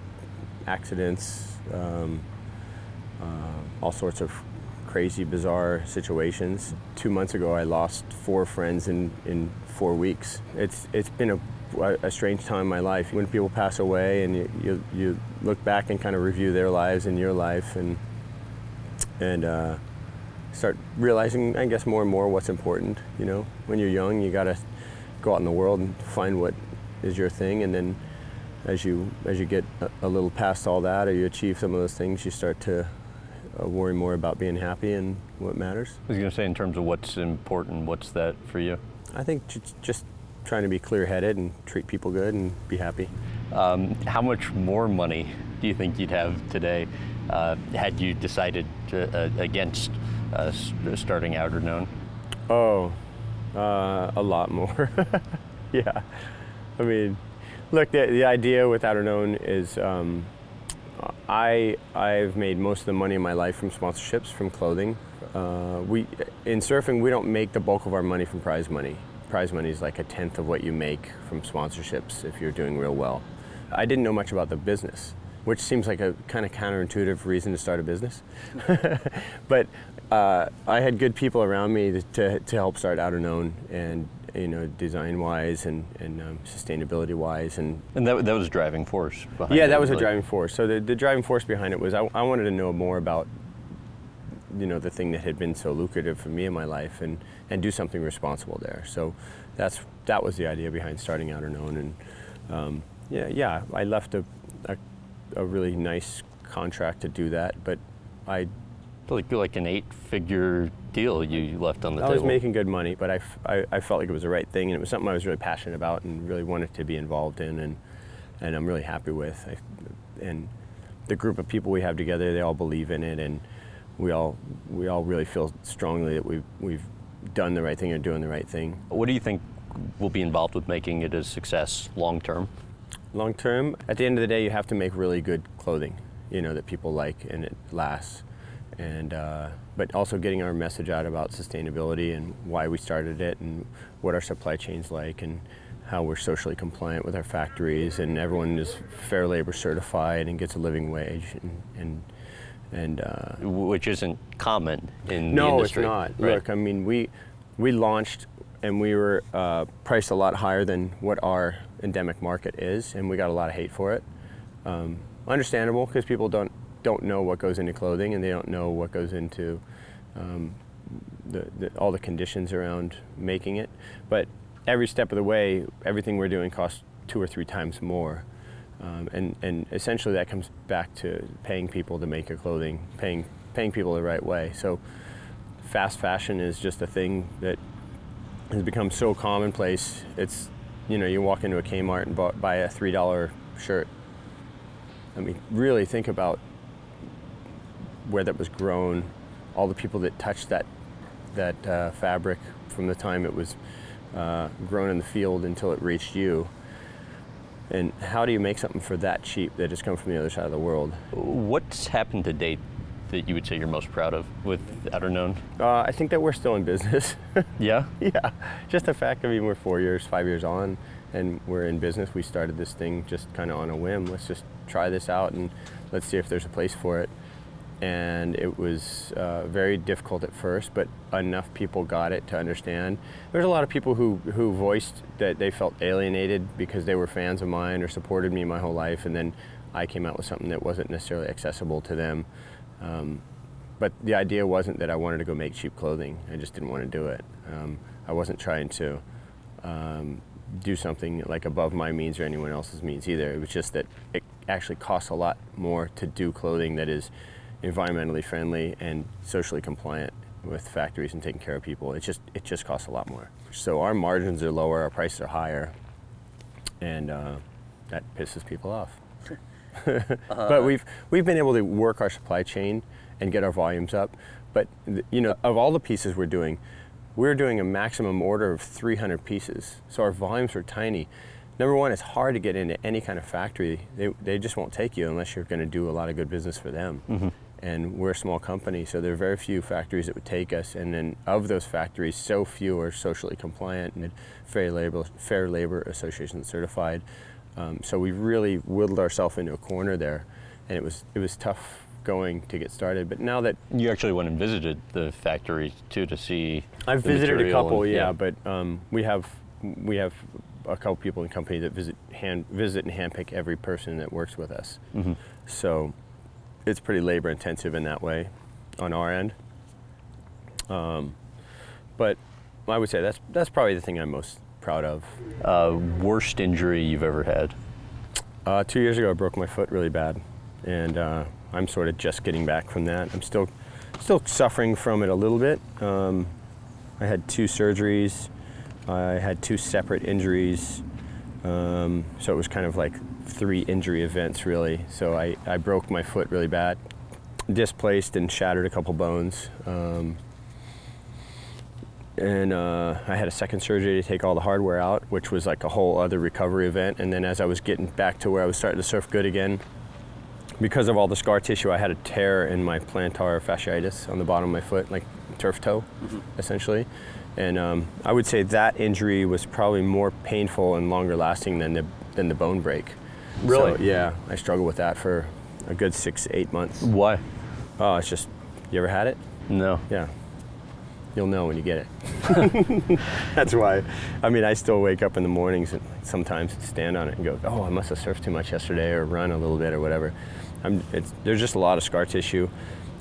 Speaker 2: accidents, um, uh, all sorts of crazy, bizarre situations. Two months ago, I lost four friends in, in four weeks. It's it's been a a strange time in my life. When people pass away and you, you, you look back and kind of review their lives and your life and and uh, start realizing, I guess, more and more what's important. You know, when you're young, you got to go out in the world and find what is your thing, and then as you as you get a, a little past all that, or you achieve some of those things, you start to uh, worry more about being happy and what matters.
Speaker 3: I was going to say, in terms of what's important, what's that for you?
Speaker 2: I think just trying to be clear-headed and treat people good and be happy.
Speaker 3: Um, how much more money do you think you'd have today had you decided to, uh, against uh, starting Outerknown?
Speaker 2: Oh, uh, a lot more. yeah. I mean, look, the, the idea with Outerknown is um, I, I've made most of the money in my life from sponsorships, from clothing. Uh, we, in surfing, we don't make the bulk of our money from prize money. Prize money is like a tenth of what you make from sponsorships if you're doing real well. I didn't know much about the business which seems like a kind of counterintuitive reason to start a business. but uh, I had good people around me to, to help start Outerknown and you know design wise and, and um, sustainability wise and
Speaker 3: and that, that was a driving force
Speaker 2: yeah
Speaker 3: it,
Speaker 2: that was a driving force so the, the driving force behind it was I, I wanted to know more about you know the thing that had been so lucrative for me in my life and and do something responsible there so that's that was the idea behind starting Outerknown and um, yeah yeah I left a, a a really nice contract to do that, but I
Speaker 1: like like an eight-figure deal you left on the
Speaker 2: I
Speaker 1: table.
Speaker 2: I was making good money, but I, f- I- I felt like it was the right thing, and it was something I was really passionate about and really wanted to be involved in, and and I'm really happy with. I, and the group of people we have together, they all believe in it, and we all we all really feel strongly that we've we've done the right thing and doing the right thing.
Speaker 1: What do you think will be involved with making it a success long term?
Speaker 2: Long term, at the end of the day, you have to make really good clothing, you know, that people like and it lasts. And uh, but also getting our message out about sustainability and why we started it and what our supply chain's like and how we're socially compliant with our factories and everyone is fair labor certified and gets a living wage and and, and uh,
Speaker 1: Which isn't common in the
Speaker 2: no,
Speaker 1: industry.
Speaker 2: it's not.
Speaker 1: right?
Speaker 2: Look, I mean, we we launched and we were uh, priced a lot higher than what our endemic market is, and we got a lot of hate for it. Um, understandable because people don't don't know what goes into clothing and they don't know what goes into um, the, the, all the conditions around making it. But every step of the way, everything we're doing costs two or three times more. Um, and, and essentially that comes back to paying people to make your clothing, paying, paying people the right way. So fast fashion is just a thing that has become so commonplace. It's, you know, you walk into a Kmart and bu- buy a $3 shirt. I mean, really think about where that was grown, all the people that touched that, that uh, fabric from the time it was uh, grown in the field until it reached you. And how do you make something for that cheap that has come from the other side of the world?
Speaker 1: What's happened to date that you would say you're most proud of with Outerknown?
Speaker 2: Uh, I think that we're still in business.
Speaker 1: Yeah.
Speaker 2: yeah, just the fact that I mean, we're four years, five years on, and we're in business. We started this thing just kind of on a whim. Let's just try this out and let's see if there's a place for it. And it was uh, very difficult at first, but enough people got it to understand. There's a lot of people who, who voiced that they felt alienated because they were fans of mine or supported me my whole life, and then I came out with something that wasn't necessarily accessible to them. Um, but the idea wasn't that I wanted to go make cheap clothing. I just didn't want to do it. Um, I wasn't trying to um, do something like above my means or anyone else's means either. It was just that it actually costs a lot more to do clothing that is environmentally friendly and socially compliant with factories and taking care of people. It just it just costs a lot more. So our margins are lower, our prices are higher, and uh, that pisses people off. Uh-huh. but we've we've been able to work our supply chain and get our volumes up. But you know, of all the pieces we're doing, we're doing a maximum order of 300 pieces. So our volumes are tiny. Number one, it's hard to get into any kind of factory. They, they just won't take you unless you're going to do a lot of good business for them. Mm-hmm. And we're a small company, so there are very few factories that would take us. And then of those factories, so few are socially compliant and fair labor, fair labor association certified. Um, so we really whittled ourselves into a corner there, and it was it was tough going to get started. But now that
Speaker 1: You actually went and visited the factory too to see.
Speaker 2: I've visited a couple,
Speaker 1: and-
Speaker 2: yeah, but um, we have we have a couple people in the company that visit hand visit and handpick every person that works with us.
Speaker 1: Mhm.
Speaker 2: So it's pretty labor intensive in that way on our end. Um, but I would say that's that's probably the thing I'm most proud of.
Speaker 1: Uh, worst injury you've ever had?
Speaker 2: Uh, two years ago, I broke my foot really bad, and uh, I'm sort of just getting back from that. I'm still still suffering from it a little bit. Um, I had two surgeries. I had two separate injuries. Um, so it was kind of like three injury events, really. So I, I broke my foot really bad, displaced and shattered a couple bones. Um, and uh, I had a second surgery to take all the hardware out, which was like a whole other recovery event. And then as I was getting back to where I was starting to surf good again, because of all the scar tissue, I had a tear in my plantar fasciitis on the bottom of my foot, like turf toe, essentially. And um, I would say that injury was probably more painful and longer lasting than the than the bone break.
Speaker 1: Really?
Speaker 2: So, yeah, I struggled with that for a good six, eight months.
Speaker 1: Why?
Speaker 2: Oh, it's just, you ever had it?
Speaker 1: No.
Speaker 2: Yeah. You'll know when you get it. That's why. I mean, I still wake up in the mornings and sometimes stand on it and go, "Oh, I must have surfed too much yesterday, or run a little bit, or whatever." I'm, it's, there's just a lot of scar tissue.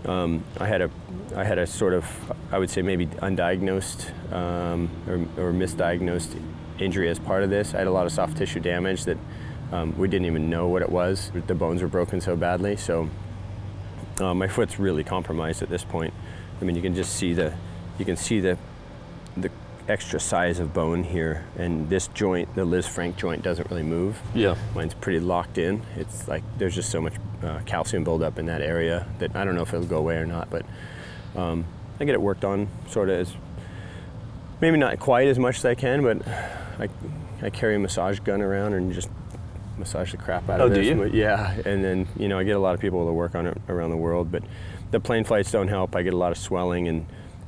Speaker 2: Um, I had a, I had a sort of, I would say maybe undiagnosed um, or, or misdiagnosed injury as part of this. I had a lot of soft tissue damage that um, we didn't even know what it was. The bones were broken so badly, so Uh, my foot's really compromised at this point. I mean, you can just see the, you can see the, the extra size of bone here, and this joint, the liz Lisfranc joint, doesn't really move.
Speaker 1: Yeah.
Speaker 2: Mine's pretty locked in. It's like there's just so much uh, calcium buildup in that area that I don't know if it'll go away or not, but um, I get it worked on sort of as maybe not quite as much as I can, but I, I carry a massage gun around and just massage the crap out
Speaker 1: Oh,
Speaker 2: of
Speaker 1: do
Speaker 2: this.
Speaker 1: you?
Speaker 2: Yeah, and then you know I get a lot of people to work on it around the world, but the plane flights don't help. I get a lot of swelling, and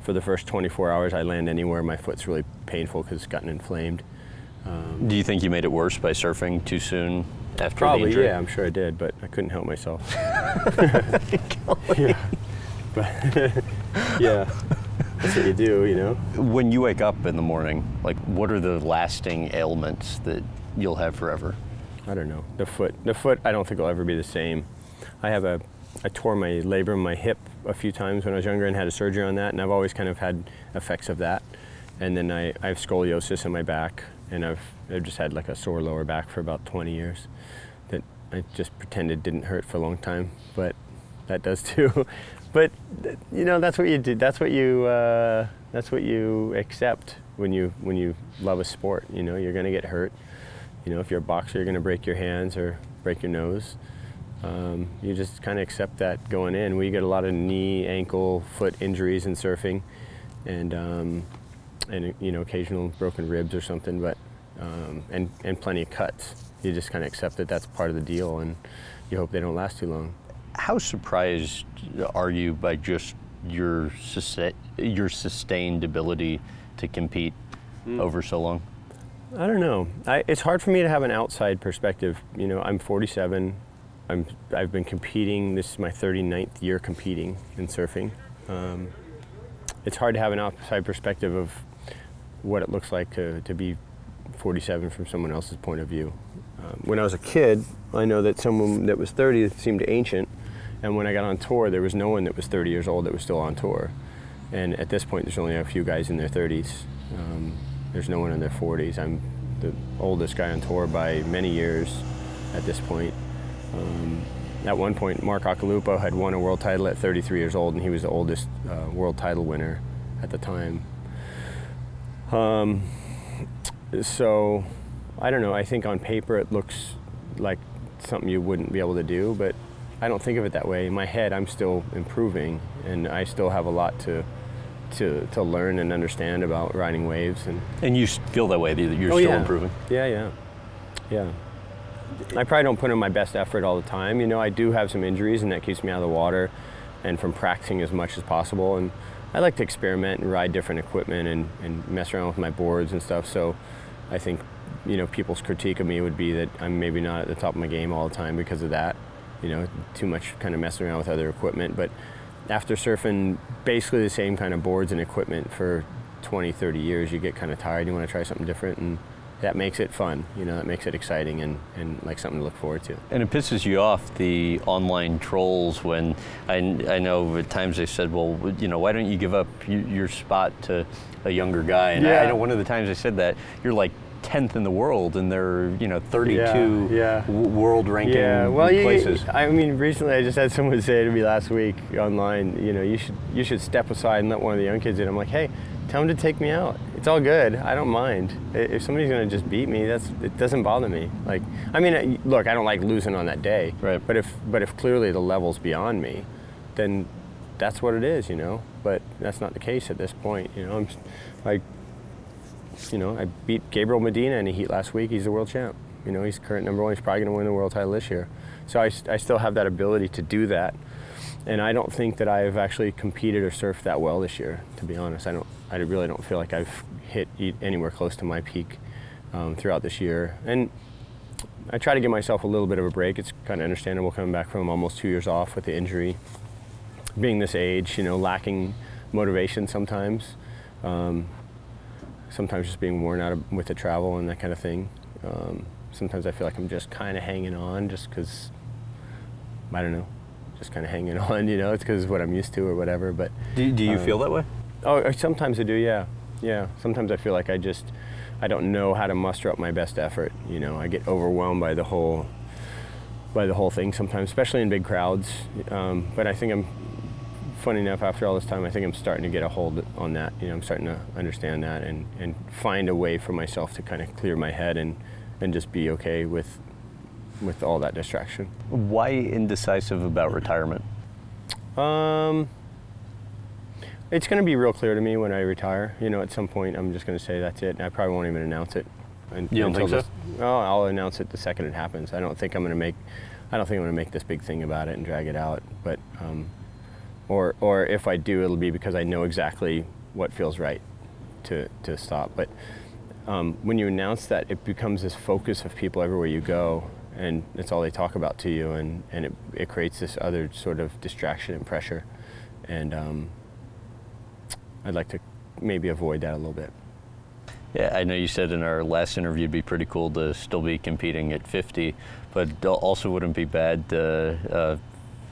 Speaker 2: for the first 24 hours I land anywhere, my foot's really painful because it's gotten inflamed.
Speaker 1: Um, do you think you made it worse by surfing too soon after the injury?
Speaker 2: yeah, I'm sure I did, but I couldn't help myself. yeah, but yeah, that's what you do, you know.
Speaker 1: When you wake up in the morning, like what are the lasting ailments that you'll have forever?
Speaker 2: I don't know. The foot, the foot, I don't think will ever be the same. I have a, I tore my labrum, my hip a few times when I was younger and had a surgery on that, and I've always kind of had effects of that. And then I, I have scoliosis in my back, and I've, I've just had like a sore lower back for about 20 years that I just pretended didn't hurt for a long time, but that does too. but you know, that's what you do. That's what you, uh, that's what you accept when you when you love a sport. You know, you're gonna get hurt. You know, if you're a boxer, you're going to break your hands or break your nose. Um, you just kind of accept that going in. We get a lot of knee, ankle, foot injuries in surfing, and um, and you know occasional broken ribs or something, but um, and and plenty of cuts. You just kind of accept that that's part of the deal, and you hope they don't last too long.
Speaker 1: How surprised are you by just your sus- your sustained ability to compete over so long?
Speaker 2: I don't know. I, it's hard for me to have an outside perspective. You know, I'm 47. I'm, I've been competing. This is my 39th year competing in surfing. Um, it's hard to have an outside perspective of what it looks like to, to be 47 from someone else's point of view. Um, when I was a kid, I know that someone that was 30 seemed ancient, and when I got on tour, there was no one that was 30 years old that was still on tour. And at this point, there's only a few guys in their 30s. Um, there's no one in their 40s. I'm the oldest guy on tour by many years at this point. Um, at one point, Mark Occhilupo had won a world title at 33 years old, and he was the oldest uh, world title winner at the time. Um, so, I don't know. I think on paper it looks like something you wouldn't be able to do, but I don't think of it that way. In my head, I'm still improving, and I still have a lot to to, to learn and understand about riding waves and
Speaker 1: And you feel that way that you're
Speaker 2: Oh,
Speaker 1: still
Speaker 2: yeah.
Speaker 1: improving.
Speaker 2: yeah, yeah, yeah. I probably don't put in my best effort all the time. You know, I do have some injuries, and that keeps me out of the water and from practicing as much as possible. And I like to experiment and ride different equipment and, and mess around with my boards and stuff. So I think, you know, people's critique of me would be that I'm maybe not at the top of my game all the time because of that. You know, too much kind of messing around with other equipment. But after surfing basically the same kind of boards and equipment for 20, 30 years, you get kind of tired. You want to try something different, and that makes it fun. You know, that makes it exciting and, and like something to look forward to.
Speaker 1: And it pisses you off the online trolls when I, I know at times they said, well, you know, why don't you give up your spot to a younger guy? And I, I know one of the times they said that you're like 10th in the world and they're, you know, 32
Speaker 2: Yeah, yeah.
Speaker 1: w- world ranking
Speaker 2: Yeah, well, you,
Speaker 1: places.
Speaker 2: I mean, recently I just had someone say to me last week online, you know, you should you should step aside and let one of the young kids in. I'm like, hey, tell them to take me out. It's all good. I don't mind. If somebody's gonna just beat me, that's it doesn't bother me. Like, I mean, look, I don't like losing on that day.
Speaker 1: Right.
Speaker 2: But if but if clearly the level's beyond me, then that's what it is, you know. But that's not the case at this point. You know, I'm like you know, I beat Gabriel Medina in a heat last week. He's the world champ. You know, he's current number one. He's probably going to win the world title this year. So I, I still have that ability to do that. And I don't think that I've actually competed or surfed that well this year, to be honest. I don't. I really don't feel like I've hit anywhere close to my peak um, throughout this year. And I try to give myself a little bit of a break. It's kind of understandable coming back from almost two years off with the injury, being this age, you know, lacking motivation sometimes. Um, sometimes just being worn out with the travel and that kind of thing. Um, sometimes I feel like I'm just kind of hanging on just because, I don't know, just kind of hanging on, you know, it's because what I'm used to or whatever. But
Speaker 1: do, do you
Speaker 2: um,
Speaker 1: feel that way?
Speaker 2: Oh, sometimes I do, yeah. Yeah, sometimes I feel like I just, I don't know how to muster up my best effort. You know, I get overwhelmed by the whole by the whole thing sometimes, especially in big crowds. Um, but I think I'm funny enough after all this time, I think I'm starting to get a hold on that. You know, I'm starting to understand that and, and find a way for myself to kind of clear my head and, and just be okay with with all that distraction.
Speaker 3: Why indecisive about retirement?
Speaker 2: Um, it's going to be real clear to me when I retire. You know, at some point, I'm just going to say that's it. And I probably won't even announce it.
Speaker 3: Un- you don't think so?
Speaker 2: Oh, I'll announce it the second it happens. I don't think I'm going to make. I don't think I'm going to make this big thing about it and drag it out. But, um, or or if I do, it'll be because I know exactly what feels right to to stop. But um, when you announce that, it becomes this focus of people everywhere you go, and it's all they talk about to you, and, and it, it creates this other sort of distraction and pressure. And um, I'd like to maybe avoid that a little bit.
Speaker 3: Yeah, I know you said in our last interview it'd be pretty cool to still be competing at 50, but also wouldn't be bad to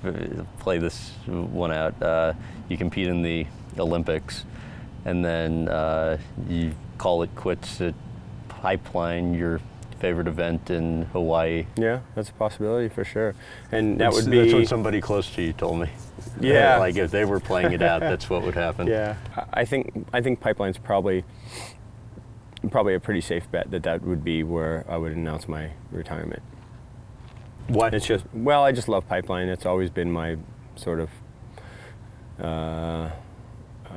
Speaker 3: uh, play this one out. Uh, you compete in the Olympics, and then uh, you call it quits at Pipeline, your favorite event in Hawaii.
Speaker 2: Yeah, that's a possibility for sure. And that
Speaker 3: That's-
Speaker 2: would be
Speaker 3: That's what somebody close to you told me.
Speaker 2: Yeah.
Speaker 3: like if they were playing it out, that's what would happen.
Speaker 2: Yeah, I- I think I think pipeline's probably probably a pretty safe bet that that would be where I would announce my retirement.
Speaker 3: What?
Speaker 2: It's just well, I just love pipeline. It's always been my sort of. Uh, uh,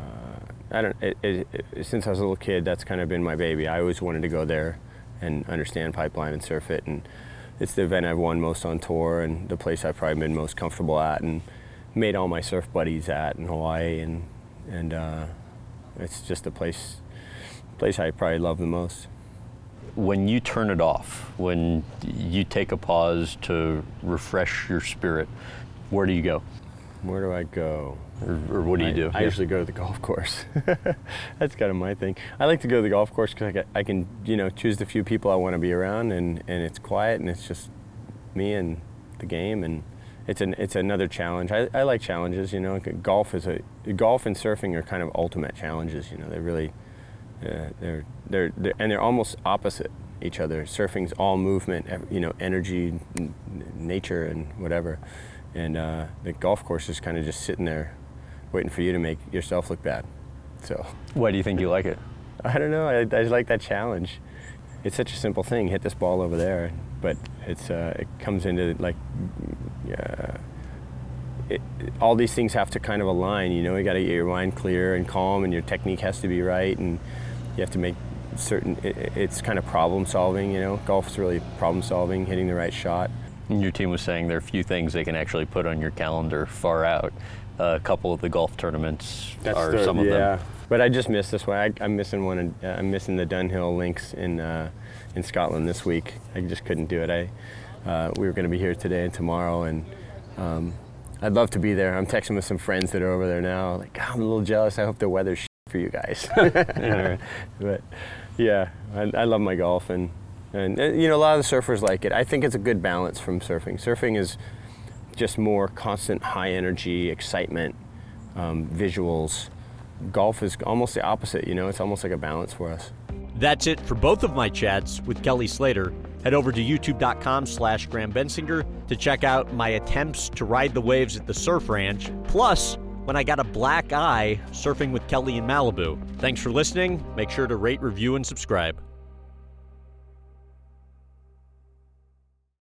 Speaker 2: I don't. It, it, it, since I was a little kid, that's kind of been my baby. I always wanted to go there and understand pipeline and surf it, and it's the event I've won most on tour, and the place I've probably been most comfortable at, and made all my surf buddies at in Hawaii, and and uh, it's just the place place I probably love the most.
Speaker 3: when you turn it off, when you take a pause to refresh your spirit, where do you go?
Speaker 2: Where do I go?
Speaker 3: Or, or what do you
Speaker 2: I,
Speaker 3: do?
Speaker 2: I usually go to the golf course. That's kind of my thing. I like to go to the golf course because I, I can, you know, choose the few people I want to be around, and, and it's quiet, and it's just me and the game, and it's an it's another challenge. I, I like challenges, you know. Golf is a golf and surfing are kind of ultimate challenges. You know, they really uh, they're, they're they're and they're almost opposite each other. Surfing's all movement, you know, energy, n- nature, and whatever. And uh, the golf course is kind of just sitting there, waiting for you to make yourself look bad. So
Speaker 3: Why do you think you like it?
Speaker 2: I don't know. I, I like that challenge. It's such a simple thing. Hit this ball over there, but it's uh, it comes into like uh, it, all these things have to kind of align. You know, you got to get your mind clear and calm, and your technique has to be right, and you have to make certain. It, it's kind of problem solving. You know, golf's really problem solving, hitting the right shot.
Speaker 3: And your team was saying there are a few things they can actually put on your calendar far out. A couple of the golf tournaments are
Speaker 2: the-
Speaker 3: some of
Speaker 2: yeah.
Speaker 3: them.
Speaker 2: But I just missed this one. I, I'm missing one. Uh, I'm missing the Dunhill Links in uh, in Scotland this week. I just couldn't do it. I uh, we were going to be here today and tomorrow, and um, I'd love to be there. I'm texting with some friends that are over there now. Like, "God, I'm a little jealous. I hope the weather's for you guys. but yeah, I, I love my golf, and and uh, you know a lot of the surfers like it. I think it's a good balance from surfing. Surfing is just more constant high energy, excitement, um, visuals. Golf is almost the opposite, you know, it's almost like a balance for us.
Speaker 4: That's it for both of my chats with Kelly Slater. Head over to youtube.com slash Graham Bensinger to check out my attempts to ride the waves at the surf ranch, plus when I got a black eye surfing with Kelly in Malibu. Thanks for listening. Make sure to rate, review, and subscribe.